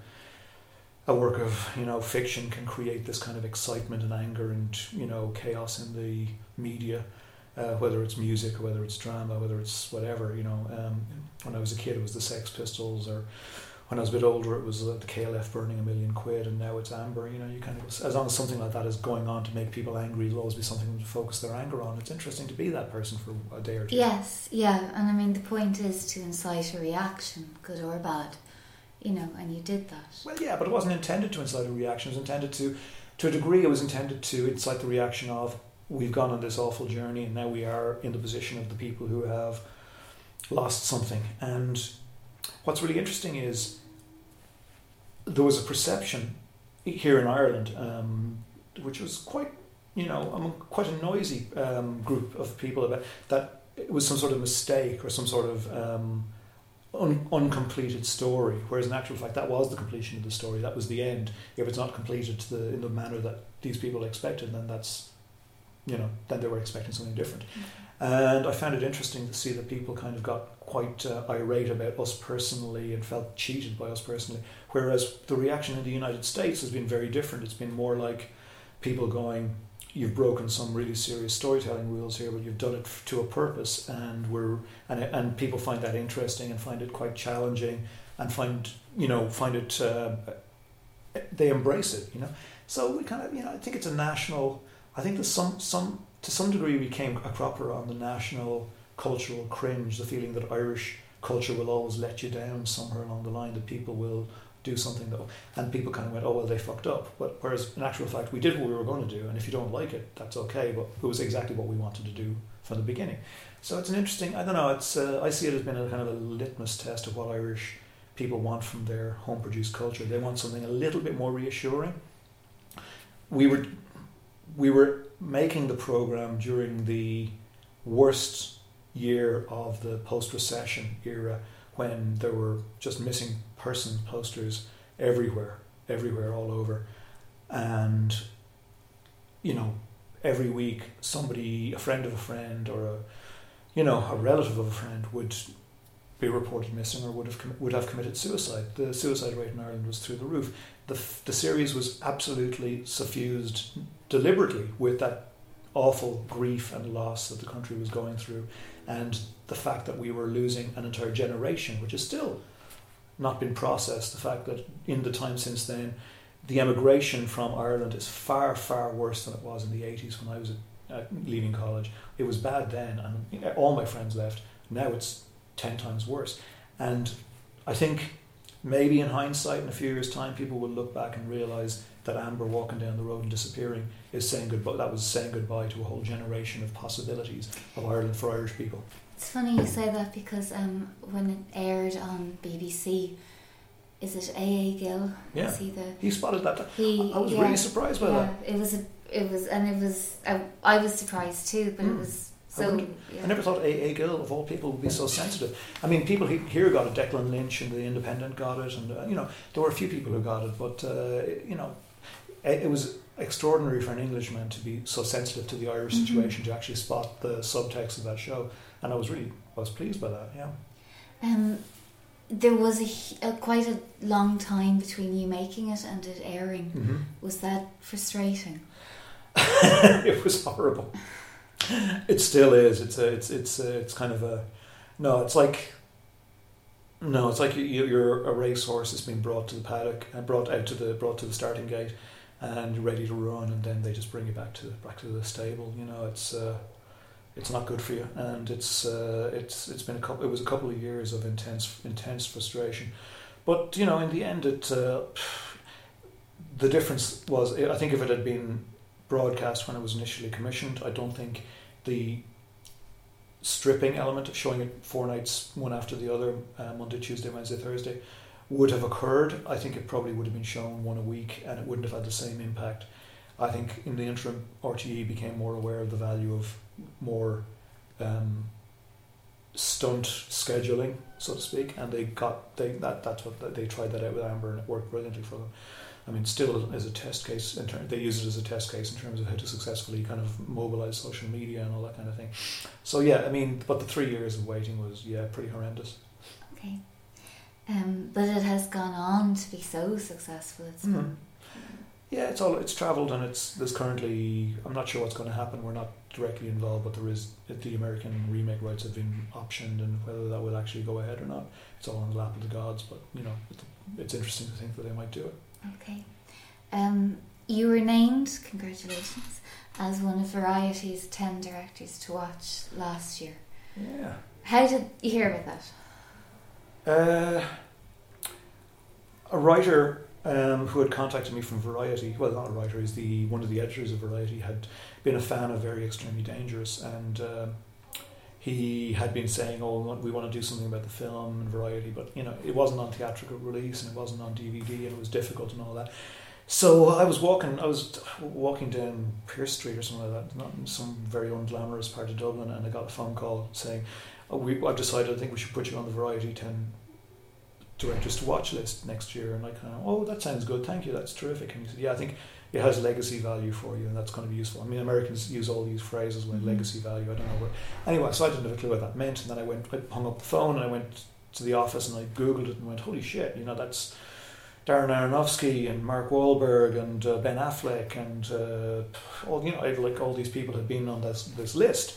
a work of you know fiction can create this kind of excitement and anger and you know chaos in the media, uh, whether it's music whether it's drama, whether it's whatever. You know, um, when I was a kid, it was the Sex Pistols or when I was a bit older, it was the KLF burning a million quid, and now it's Amber. You know, you kind of as long as something like that is going on to make people angry, there'll always be something to focus their anger on. It's interesting to be that person for a day or two. Yes, yeah, and I mean the point is to incite a reaction, good or bad. You know, and you did that. Well, yeah, but it wasn't intended to incite a reaction. It was intended to, to a degree, it was intended to incite the reaction of we've gone on this awful journey, and now we are in the position of the people who have lost something, and what's really interesting is there was a perception here in Ireland, um, which was quite, you know, among quite a noisy um, group of people about that it was some sort of mistake or some sort of um, un- uncompleted story. Whereas in actual fact, that was the completion of the story. That was the end. If it's not completed to the in the manner that these people expected, then that's, you know, then they were expecting something different. Mm-hmm. And I found it interesting to see that people kind of got quite uh, irate about us personally and felt cheated by us personally. Whereas the reaction in the United States has been very different. It's been more like people going, "You've broken some really serious storytelling rules here, but you've done it to a purpose," and we're and and people find that interesting and find it quite challenging and find you know find it uh, they embrace it. You know, so we kind of you know I think it's a national. I think there's some some to some degree we came a cropper on the national cultural cringe, the feeling that Irish culture will always let you down somewhere along the line, that people will do something though. And people kind of went, oh, well, they fucked up. But whereas in actual fact, we did what we were going to do. And if you don't like it, that's okay. But it was exactly what we wanted to do from the beginning. So it's an interesting, I don't know, it's uh, I see it as being a kind of a litmus test of what Irish people want from their home produced culture. They want something a little bit more reassuring. We were, we were making the program during the worst year of the post recession era when there were just missing person posters everywhere, everywhere, all over. And, you know, every week somebody, a friend of a friend or a, you know, a relative of a friend would be reported missing or would have com- would have committed suicide. The suicide rate in Ireland was through the roof. The, f- the series was absolutely suffused deliberately with that awful grief and loss that the country was going through, and the fact that we were losing an entire generation, which is still not been processed. The fact that in the time since then, the emigration from Ireland is far, far worse than it was in the 80s when I was uh, leaving college. It was bad then, and all my friends left. Now it's 10 times worse. And I think maybe in hindsight, in a few years' time, people will look back and realise that Amber walking down the road and disappearing is saying goodbye. That was saying goodbye to a whole generation of possibilities of Ireland for Irish people. It's funny you say that because um, when it aired on BBC, is it A.A. Gill? Yeah, he, the, he spotted that. He, I was yeah, really surprised by yeah, that. It was a, it was, and it was. I, I was surprised too, but Mm. it was I so. wouldn't- yeah. I never thought A.A. Gill, of all people, would be so sensitive. I mean, people here got it, Declan Lynch and The Independent got it, and, uh, you know, there were a few people who got it, but, uh, you know, it, it was extraordinary for an Englishman to be so sensitive to the Irish Mhm. situation, to actually spot the subtext of that show, and I was really, I was pleased by that, yeah. Um, there was a, a quite a long time between you making it and it airing. Mm-hmm. Was that frustrating? it was horrible. It still is. It's a, it's it's a, it's kind of a no. It's like no. It's like you, you're a racehorse that's been brought to the paddock and brought out to the brought to the starting gate, and ready to run, and then they just bring you back to back to the stable. You know, it's uh, it's not good for you, and it's uh, it's it's been a couple. It was a couple of years of intense intense frustration, but you know, in the end, it. Uh, the difference was, I think, if it had been broadcast when it was initially commissioned. I don't think the stripping element of showing it four nights, one after the other, uh, Monday, Tuesday, Wednesday, Thursday, would have occurred. I think it probably would have been shown one a week and it wouldn't have had the same impact. I think in the interim, RTE became more aware of the value of more um, stunt scheduling, so to speak, and they got they that that's what they tried that out with Amber and it worked brilliantly for them. I mean, still as a test case, in ter- they use it as a test case in terms of how to successfully kind of mobilize social media and all that kind of thing. So yeah, I mean, but the three years of waiting was yeah pretty horrendous. Okay. Um, but it has gone on to be so successful. It's Mhm. Yeah, it's all it's travelled and it's there's currently I'm not sure what's going to happen. We're not directly involved, but there is the American remake rights have been optioned, and whether that will actually go ahead or not, it's all on the lap of the gods. But you know, it's, it's interesting to think that they might do it. okay. Um, you were named, congratulations, as one of Variety's 10 directors to watch last year. Yeah. How did you hear about that? Uh, a writer um, who had contacted me from Variety, well, not a writer, is the one of the editors of Variety, had been a fan of Very Extremely Dangerous, and um, he had been saying, "Oh, we want to do something about the film and Variety," but you know, it wasn't on theatrical release and it wasn't on DVD, and it was difficult and all that. So I was walking, I was walking down Pearse Street or something like that, not in some very unglamorous part of Dublin, and I got a phone call saying, we, "I've decided I think we should put you on the Variety Ten directors to watch list next year." And I kind of, "Oh, that sounds good. Thank you. That's terrific." And he said, "Yeah, I think it has legacy value for you, and that's going to be useful." I mean, Americans use all these phrases with Mhm. legacy value. I don't know what. Anyway, so I didn't have a clue what that meant, and then I went, I hung up the phone, and I went to the office, and I googled it, and went, "Holy shit! You know, that's." Darren Aronofsky and Mark Wahlberg and uh, Ben Affleck and uh, all you know, like all these people have been on this this list,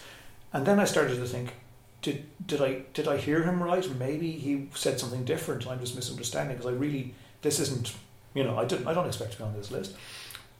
and then I started to think, did did I did I hear him right? Maybe he said something different. I'm just misunderstanding because I really this isn't you know I didn't I don't expect to be on this list.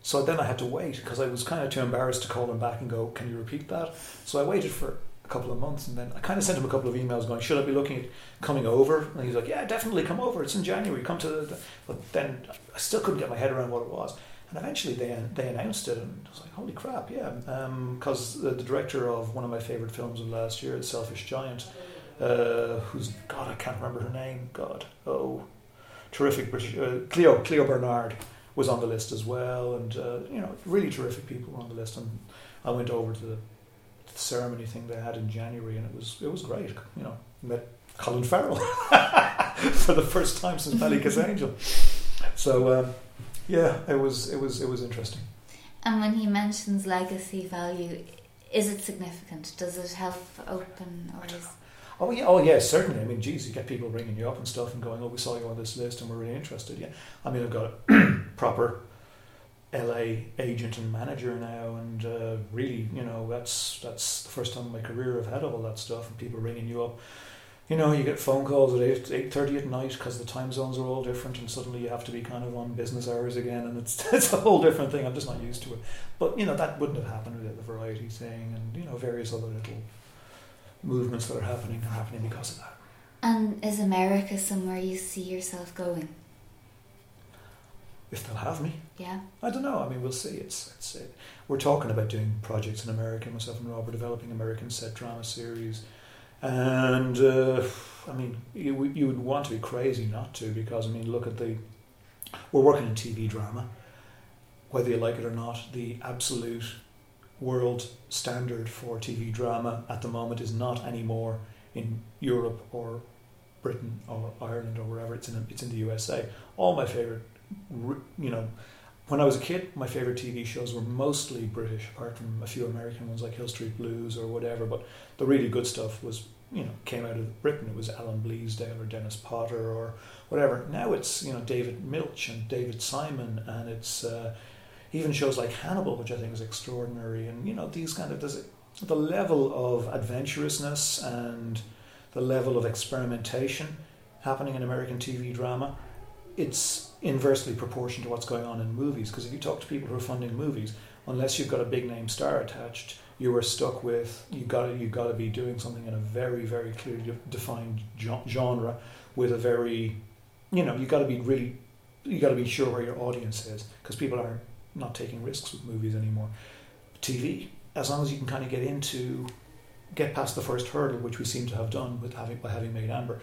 So then I had to wait because I was kind of too embarrassed to call him back and go, can you repeat that? So I waited for a couple of months, and then I kind of sent him a couple of emails going, "Should I be looking at coming over?" And he's like, "Yeah, definitely come over. It's in January. Come to." The, but then I still couldn't get my head around what it was, and eventually they they announced it, and I was like, "Holy crap, yeah!" Because um, the, the, director of one of my favorite films of last year, Selfish Giant, uh, who's God, I can't remember her name. God, oh, terrific British uh, Clio Clio Barnard was on the list as well, and uh, you know, really terrific people were on the list, and I went over to the ceremony thing they had in January, and it was it was great. You know, met Colin Farrell for the first time since Ballykissangel. So um, yeah, it was it was it was interesting. And when he mentions legacy value, is it significant? Does it help open or is? Oh yeah, oh yeah, certainly. I mean, geez, you get people ringing you up and stuff and going, "Oh, we saw you on this list and we're really interested." Yeah, I mean, I've got a proper LA agent and manager now, and uh, really, you know, that's that's the first time in my career I've had all that stuff, and people ringing you up. You know, you get phone calls at eight eight thirty at night because the time zones are all different, and suddenly you have to be kind of on business hours again, and it's it's a whole different thing. I'm just not used to it. But you know, that wouldn't have happened without the variety thing, and you know, various other little movements that are happening are happening because of that. And is America somewhere you see yourself going? if they'll have me. Yeah. I don't know. I mean, we'll see. It's it's it. we're talking about doing projects in America. Myself and Rob are developing American set drama series, and uh, I mean, you you would want to be crazy not to because I mean, look at the we're working in TV drama. Whether you like it or not, the absolute world standard for TV drama at the moment is not anymore in Europe or Britain or Ireland or wherever it's in it's in the USA. All my favorite you know, when I was a kid, my favorite TV shows were mostly British, apart from a few American ones like Hill Street Blues or whatever. But the really good stuff was, you know, came out of Britain. It was Alan Bleasdale or Dennis Potter or whatever. Now it's you know David Milch and David Simon, and it's uh, even shows like Hannibal, which I think is extraordinary. And you know these kind of the level of adventurousness and the level of experimentation happening in American TV drama. It's inversely proportional to what's going on in movies. Because if you talk to people who are funding movies, unless you've got a big name star attached, you are stuck with you got you got to be doing something in a very very clearly defined genre with a very you know you got to be really you got to be sure where your audience is because people are not taking risks with movies anymore. TV, as long as you can kind of get into get past the first hurdle, which we seem to have done with having by having made Amber,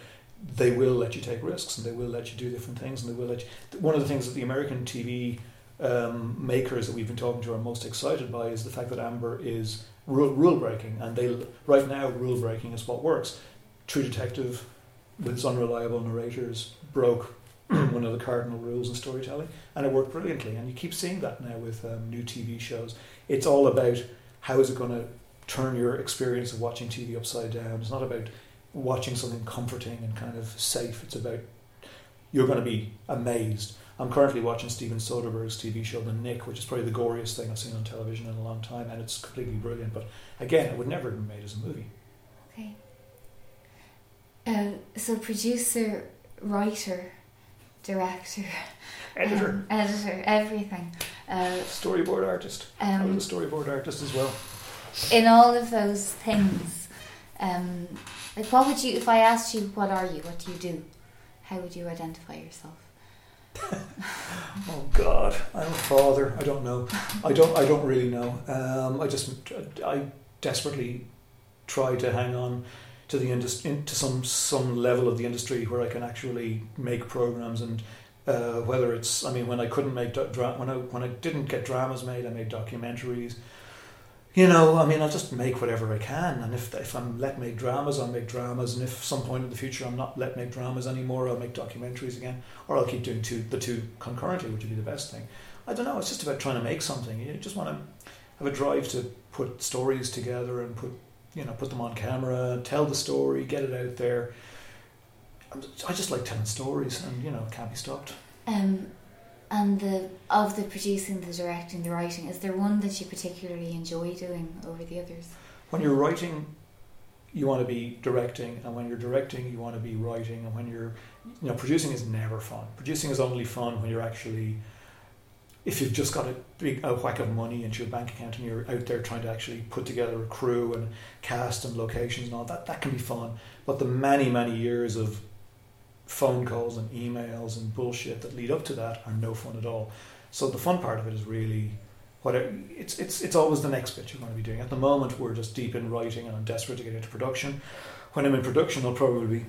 they will let you take risks and they will let you do different things and they will let you. One of the things that the American TV um, makers that we've been talking to are most excited by is the fact that Amber is rule, rule breaking and they right now rule breaking is what works. True Detective with its unreliable narrators broke one of the cardinal rules in storytelling and it worked brilliantly and you keep seeing that now with um, new TV shows. It's all about how is it going to turn your experience of watching TV upside down. It's not about watching something comforting and kind of safe. It's about you're going to be amazed. I'm currently watching Steven Soderbergh's TV show The Knick, which is probably the goriest thing I've seen on television in a long time, and it's completely brilliant. But again, it would never have been made as a movie. Okay. Uh, so producer, writer, director, editor, um, editor, everything. Uh, storyboard artist. Um, I was a storyboard artist as well. In all of those things, um, like, what would you, if I asked you, what are you, what do you do, how would you identify yourself? oh God, I'm a father. I don't know. I don't. I don't really know. Um, I just. I desperately try to hang on to the industry, to some some level of the industry where I can actually make programs and uh, whether it's. I mean, when I couldn't make dra- when I when I didn't get dramas made, I made documentaries you know, I mean, I'll just make whatever I can, and if if I'm let make dramas, I'll make dramas, and if some point in the future I'm not let make dramas anymore, I'll make documentaries again, or I'll keep doing two the two concurrently, which would be the best thing. I don't know. It's just about trying to make something. You just want to have a drive to put stories together and put you know put them on camera, tell the story, get it out there. I just like telling stories, and you know, can't be stopped. Um, and the of the producing, the directing, the writing, is there one that you particularly enjoy doing over the others? When you're writing, you want to be directing, and when you're directing, you want to be writing, and when you're, you know, producing is never fun. Producing is only fun when you're actually, if you've just got a big a whack of money into your bank account and you're out there trying to actually put together a crew and cast and locations and all that, that can be fun. But the many, many years of phone calls and emails and bullshit that lead up to that are no fun at all. So the fun part of it is really what it's it's it's always the next bit you're going to be doing. At the moment, we're just deep in writing, and I'm desperate to get into production. When I'm in production, I'll probably be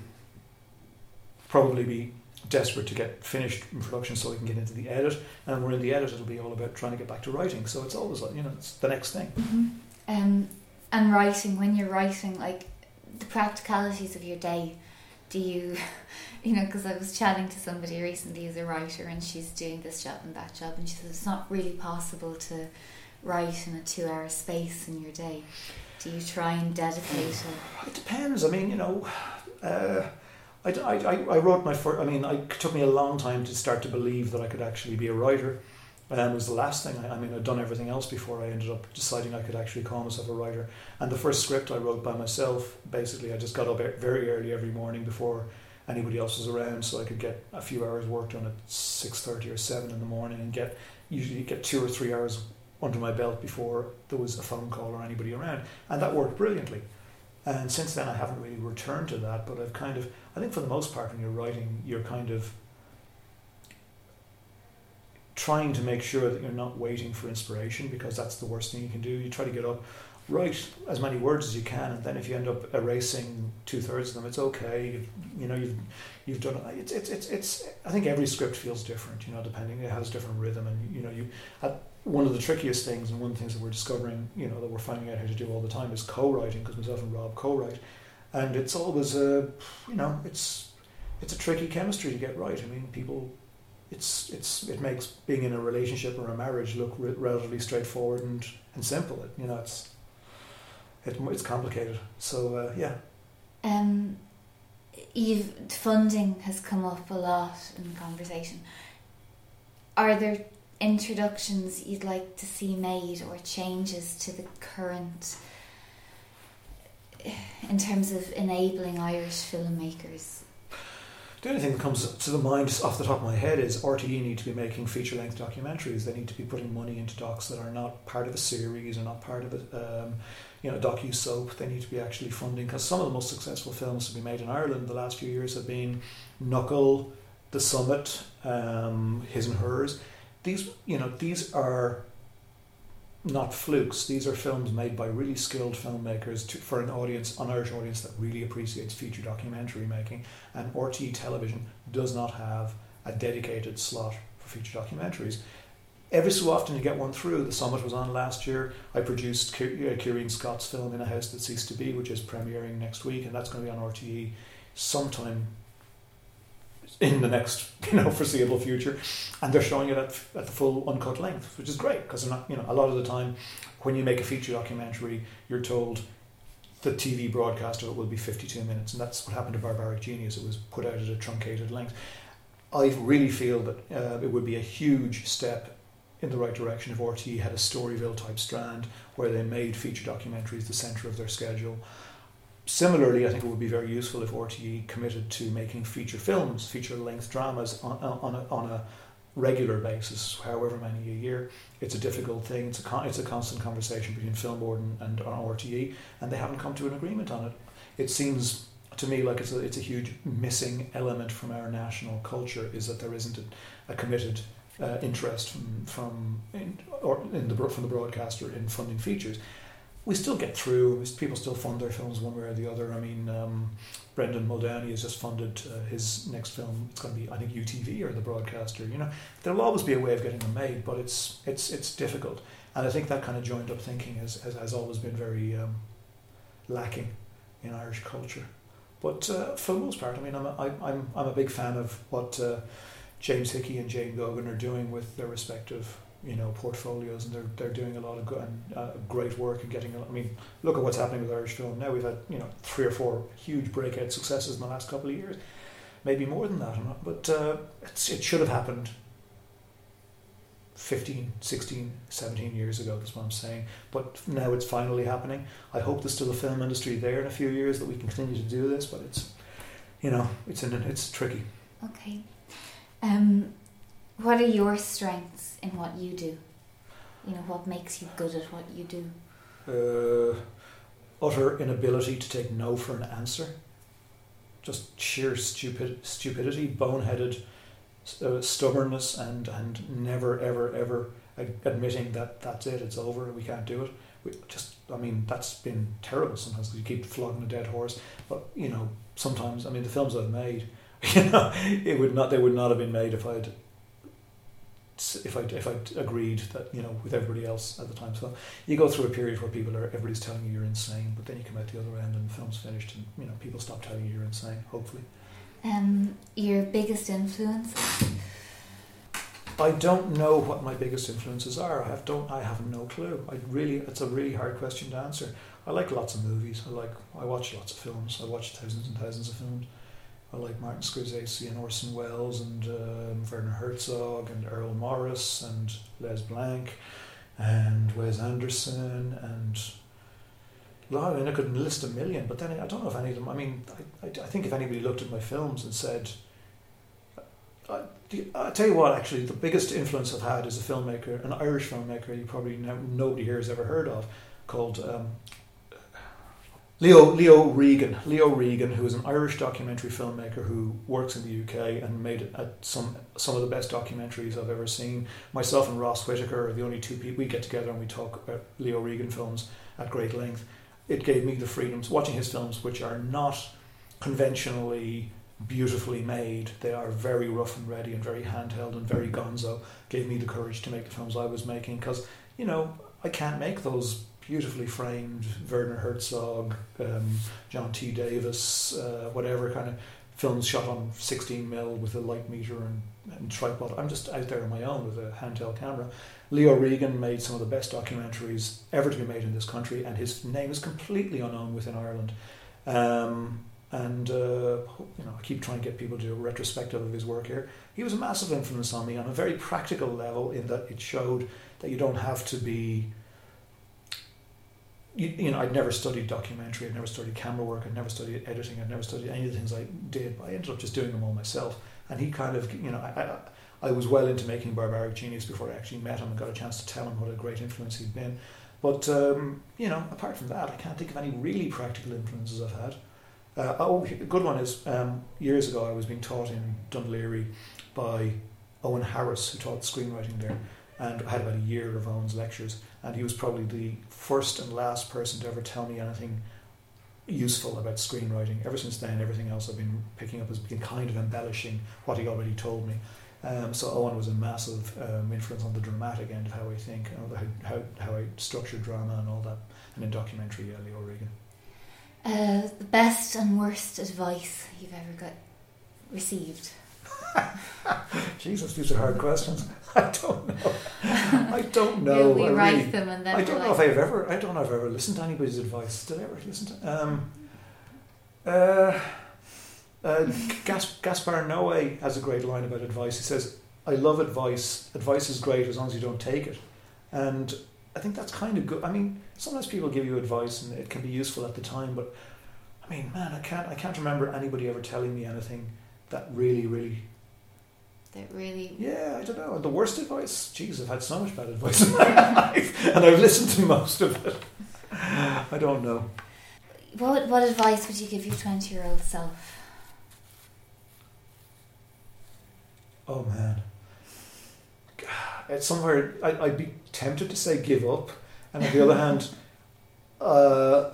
probably be desperate to get finished in production so we can get into the edit. And when we're in the edit, it'll be all about trying to get back to writing. So it's always like you know, it's the next thing. Mm-hmm. Um, and writing when you're writing, like the practicalities of your day. Do you, you know, because I was chatting to somebody recently who's a writer and she's doing this job and that job, and she says it's not really possible to write in a two hour space in your day. Do you try and dedicate it? It depends. I mean, you know, uh, I, I, I wrote my first, I mean, it took me a long time to start to believe that I could actually be a writer. And it was the last thing. I, I mean, I'd done everything else before I ended up deciding I could actually call myself a writer. And the first script I wrote by myself, basically, I just got up very early every morning before anybody else was around, so I could get a few hours work done at six thirty or seven in the morning, and get usually get two or three hours under my belt before there was a phone call or anybody around, and that worked brilliantly. And since then, I haven't really returned to that, but I've kind of, I think for the most part, when you're writing, you're kind of trying to make sure that you're not waiting for inspiration because that's the worst thing you can do. You try to get up, write as many words as you can, and then if you end up erasing two thirds of them, it's okay. You've, you know, you've you've done it. It's, it's it's it's. I think every script feels different. You know, depending it has different rhythm, and you know, you. Uh, one of the trickiest things, and one of the things that we're discovering, you know, that we're finding out how to do all the time is co-writing because myself and Rob co-write, and it's always a, you know, it's it's a tricky chemistry to get right. I mean, people it's it's it makes being in a relationship or a marriage look re- relatively straightforward and, and simple. It, you know, it's it, it's complicated. So uh, yeah. Um, you've funding has come up a lot in conversation. Are there introductions you'd like to see made or changes to the current in terms of enabling Irish filmmakers the only thing that comes to the mind off the top of my head is RTE need to be making feature length documentaries. They need to be putting money into docs that are not part of a series or not part of a um, you know docu soap. They need to be actually funding because some of the most successful films to be made in Ireland the last few years have been Knuckle, The Summit, um, His and Hers. These you know these are not flukes. These are films made by really skilled filmmakers to, for an audience, an Irish audience that really appreciates feature documentary making. And RTE Television does not have a dedicated slot for feature documentaries. Every so often you get one through. The Summit was on last year. I produced Kieran Scott's film In a House That Ceased to Be, which is premiering next week, and that's going to be on RTE sometime in the next you know foreseeable future, and they're showing it at, at the full uncut length, which is great because not you know a lot of the time when you make a feature documentary, you're told the TV broadcast of it will be 52 minutes, and that's what happened to Barbaric Genius. It was put out at a truncated length. I really feel that uh, it would be a huge step in the right direction if RTE had a Storyville type strand where they made feature documentaries the centre of their schedule Similarly, I think it would be very useful if RTE committed to making feature films, feature length dramas on, on, a, on a regular basis, however many a year. It's a difficult thing. It's a con- it's a constant conversation between Film Board and, and RTE, and they haven't come to an agreement on it. It seems to me like it's a, it's a huge missing element from our national culture is that there isn't a, a committed uh, interest from from in, or in the from the broadcaster in funding features we still get through. People still fund their films one way or the other. I mean, um, Brendan Muldowney has just funded uh, his next film. It's going to be, I think, UTV or the broadcaster. You know, there'll always be a way of getting them made, but it's it's it's difficult. And I think that kind of joined up thinking has has, has always been very um, lacking in Irish culture. But uh, for the most part, I mean, I'm a, I, I'm I'm a big fan of what uh, James Hickey and Jane Gogan are doing with their respective you know portfolios and they're they're doing a lot of good and uh, great work and getting. A lot, I mean, look at what's happening with Irish film now. We've had you know three or four huge breakout successes in the last couple of years, maybe more than that. But uh, it should have happened 15, 16, 17 years ago. That's what I'm saying. But now it's finally happening. I hope there's still a film industry there in a few years that we can continue to do this. But it's you know it's in, it's tricky. Okay. Um, what are your strengths in what you do? you know what makes you good at what you do? Uh, utter inability to take no for an answer. Just sheer stupid, stupidity, boneheaded uh, stubbornness, and, and never, ever, ever admitting that that's it, it's over, we can't do it. We just, I mean, that's been terrible sometimes because you keep flogging a dead horse. But, you know, sometimes, I mean, the films I've made, you know, it would not, they would not have been made if I'd if I if I agreed that you know with everybody else at the time. So you go through a period where people are everybody's telling you you're insane, but then you come out the other end and the film's finished, and you know people stop telling you you're insane. Hopefully. Um, your biggest influence. I don't know what my biggest influences are. I have don't I have no clue. I really it's a really hard question to answer. I like lots of movies. I like I watch lots of films. I watch thousands and thousands of films. Like Martin Scorsese and Orson Welles and um, Werner Herzog and Errol Morris and Les Blank and Wes Anderson and I mean, I could list a million, but then I don't know if any of them. I mean, I, I, I think if anybody looked at my films and said, I, I tell you what, actually, the biggest influence I've had is a filmmaker, an Irish filmmaker you probably know, nobody here has ever heard of, called um, Leo Leo Regan. Leo Regan, who is an Irish documentary filmmaker who works in the UK and made some some of the best documentaries I've ever seen. Myself and Ross Whitaker are the only two people we get together and we talk about Leo Regan films at great length. It gave me the freedoms watching his films, which are not conventionally beautifully made. They are very rough and ready and very handheld and very gonzo. Gave me the courage to make the films I was making because you know I can't make those beautifully framed Werner Herzog, um, John T. Davis, uh, whatever kind of films shot on 16 mil with a light meter and, and, tripod. I'm just out there on my own with a handheld camera. Leo Regan made some of the best documentaries ever to be made in this country, and his name is completely unknown within Ireland. Um, and uh, you know, I keep trying to get people to do a retrospective of his work here. He was a massive influence on me on a very practical level, in that it showed that you don't have to be you, you, know, I'd never studied documentary, I'd never studied camera work, I'd never studied editing, I'd never studied any of the things I did, I ended up just doing them all myself. And he kind of, you know, I, I, I was well into making Barbaric Genius before I actually met him and got a chance to tell him what a great influence he'd been. But, um, you know, apart from that, I can't think of any really practical influences I've had. Uh, oh, a good one is um, years ago I was being taught in Laoghaire by Owen Harris, who taught screenwriting there and I had about a year of Owen's lectures, and he was probably the first and last person to ever tell me anything useful about screenwriting. Ever since then, everything else I've been picking up has been kind of embellishing what he already told me. Um, so Owen was a massive um, influence on the dramatic end of how I think, how, how, how I structure drama and all that, and in documentary, yeah, Leo Regan. Uh, the best and worst advice you've ever got received? Jesus, these are hard questions. I don't know. I don't know. we I write really, them and then I don't know like if I've ever. I don't know if I've ever listened to anybody's advice. Did I ever listen to? Um, uh, uh, Gas, Gaspar Noé has a great line about advice. He says, "I love advice. Advice is great as long as you don't take it." And I think that's kind of good. I mean, sometimes people give you advice and it can be useful at the time, but I mean, man, I can't. I can't remember anybody ever telling me anything that really, really that really. Yeah, I don't know. The worst advice? Jeez, I've had so much bad advice in my life, and I've listened to most of it. I don't know. What What advice would you give your twenty year old self? Oh man, it's somewhere I, I'd be tempted to say give up, and on the other hand, uh,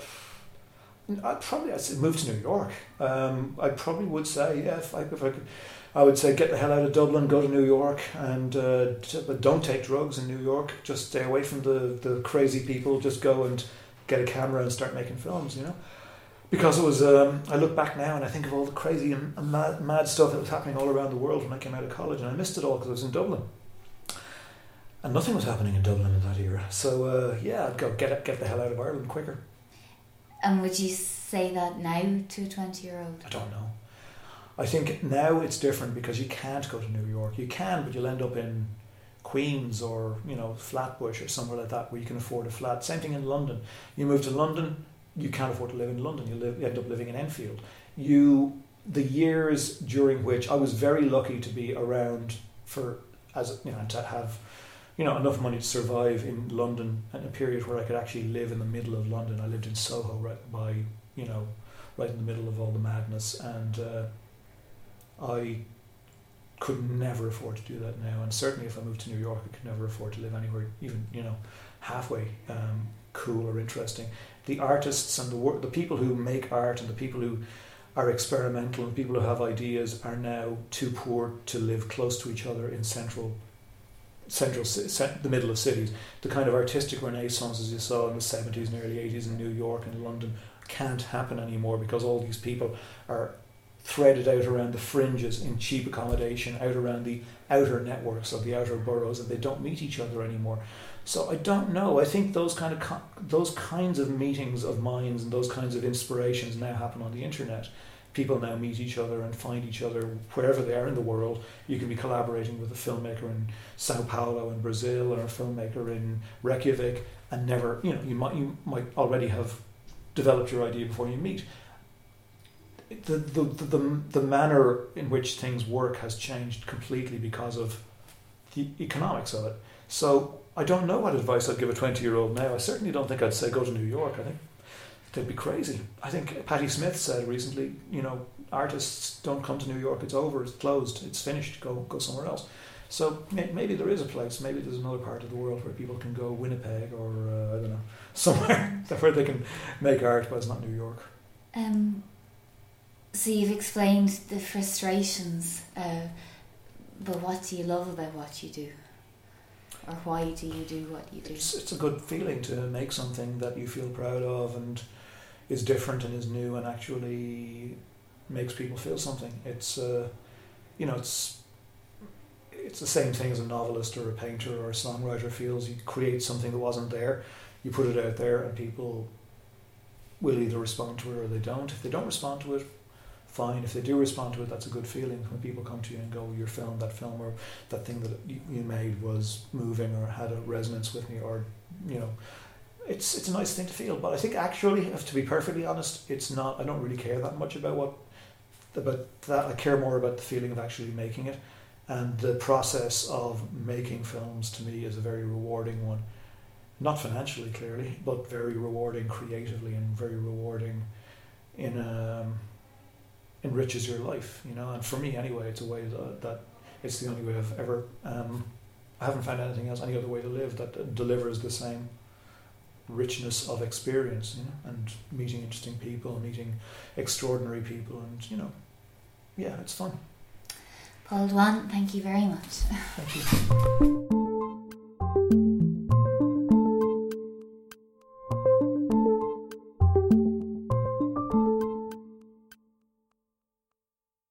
I'd probably I'd say move to New York. Um, I probably would say yeah, if I, if I could I would say get the hell out of Dublin, go to New York, and uh, but don't take drugs in New York. Just stay away from the, the crazy people. Just go and get a camera and start making films. You know, because it was. Um, I look back now and I think of all the crazy and mad, mad stuff that was happening all around the world when I came out of college, and I missed it all because I was in Dublin, and nothing was happening in Dublin in that era. So uh, yeah, I'd go get get the hell out of Ireland quicker. And would you say that now to a twenty year old? I don't know. I think now it's different because you can't go to New York. You can, but you'll end up in Queens or you know Flatbush or somewhere like that where you can afford a flat. Same thing in London. You move to London, you can't afford to live in London. You, live, you end up living in Enfield. You the years during which I was very lucky to be around for as you know to have you know, enough money to survive in London in a period where I could actually live in the middle of London. I lived in Soho, right by, you know, right in the middle of all the madness, and uh, I could never afford to do that now. And certainly, if I moved to New York, I could never afford to live anywhere, even you know, halfway um, cool or interesting. The artists and the wor- the people who make art and the people who are experimental and people who have ideas are now too poor to live close to each other in central central the middle of cities the kind of artistic renaissance as you saw in the 70s and early 80s in New York and London can't happen anymore because all these people are threaded out around the fringes in cheap accommodation out around the outer networks of the outer boroughs and they don't meet each other anymore so I don't know I think those kind of co- those kinds of meetings of minds and those kinds of inspirations now happen on the internet people now meet each other and find each other wherever they are in the world. You can be collaborating with a filmmaker in Sao Paulo in Brazil or a filmmaker in Reykjavik and never, you know, you might you might already have developed your idea before you meet. The, the, the, the manner in which things work has changed completely because of the economics of it. So I don't know what advice I'd give a 20 year old now. I certainly don't think I'd say go to New York. I think they'd be crazy. I think Patti Smith said recently, you know, artists don't come to New York. It's over. It's closed. It's finished. Go go somewhere else. So maybe there is a place. Maybe there's another part of the world where people can go Winnipeg or uh, I don't know somewhere where they can make art, but it's not New York. Um. So you've explained the frustrations, uh, but what do you love about what you do? Or why do you do what you do? It's, it's a good feeling to make something that you feel proud of and is different and is new and actually makes people feel something. It's uh, you know it's it's the same thing as a novelist or a painter or a songwriter feels. You create something that wasn't there, you put it out there, and people will either respond to it or they don't. If they don't respond to it, fine. If they do respond to it, that's a good feeling when people come to you and go, "Your film, that film, or that thing that you made was moving or had a resonance with me," or you know, it's it's a nice thing to feel. But I think actually, to be perfectly honest, it's not. I don't really care that much about what about that. I care more about the feeling of actually making it, and the process of making films to me is a very rewarding one. Not financially, clearly, but very rewarding creatively and very rewarding in a um, enriches your life, you know. And for me, anyway, it's a way that, that it's the only way I've ever. Um, I haven't found anything else, any other way to live that delivers the same richness of experience, you know, and meeting interesting people, meeting extraordinary people, and you know, yeah, it's fun. Paul Duane, thank you very much. Thank you.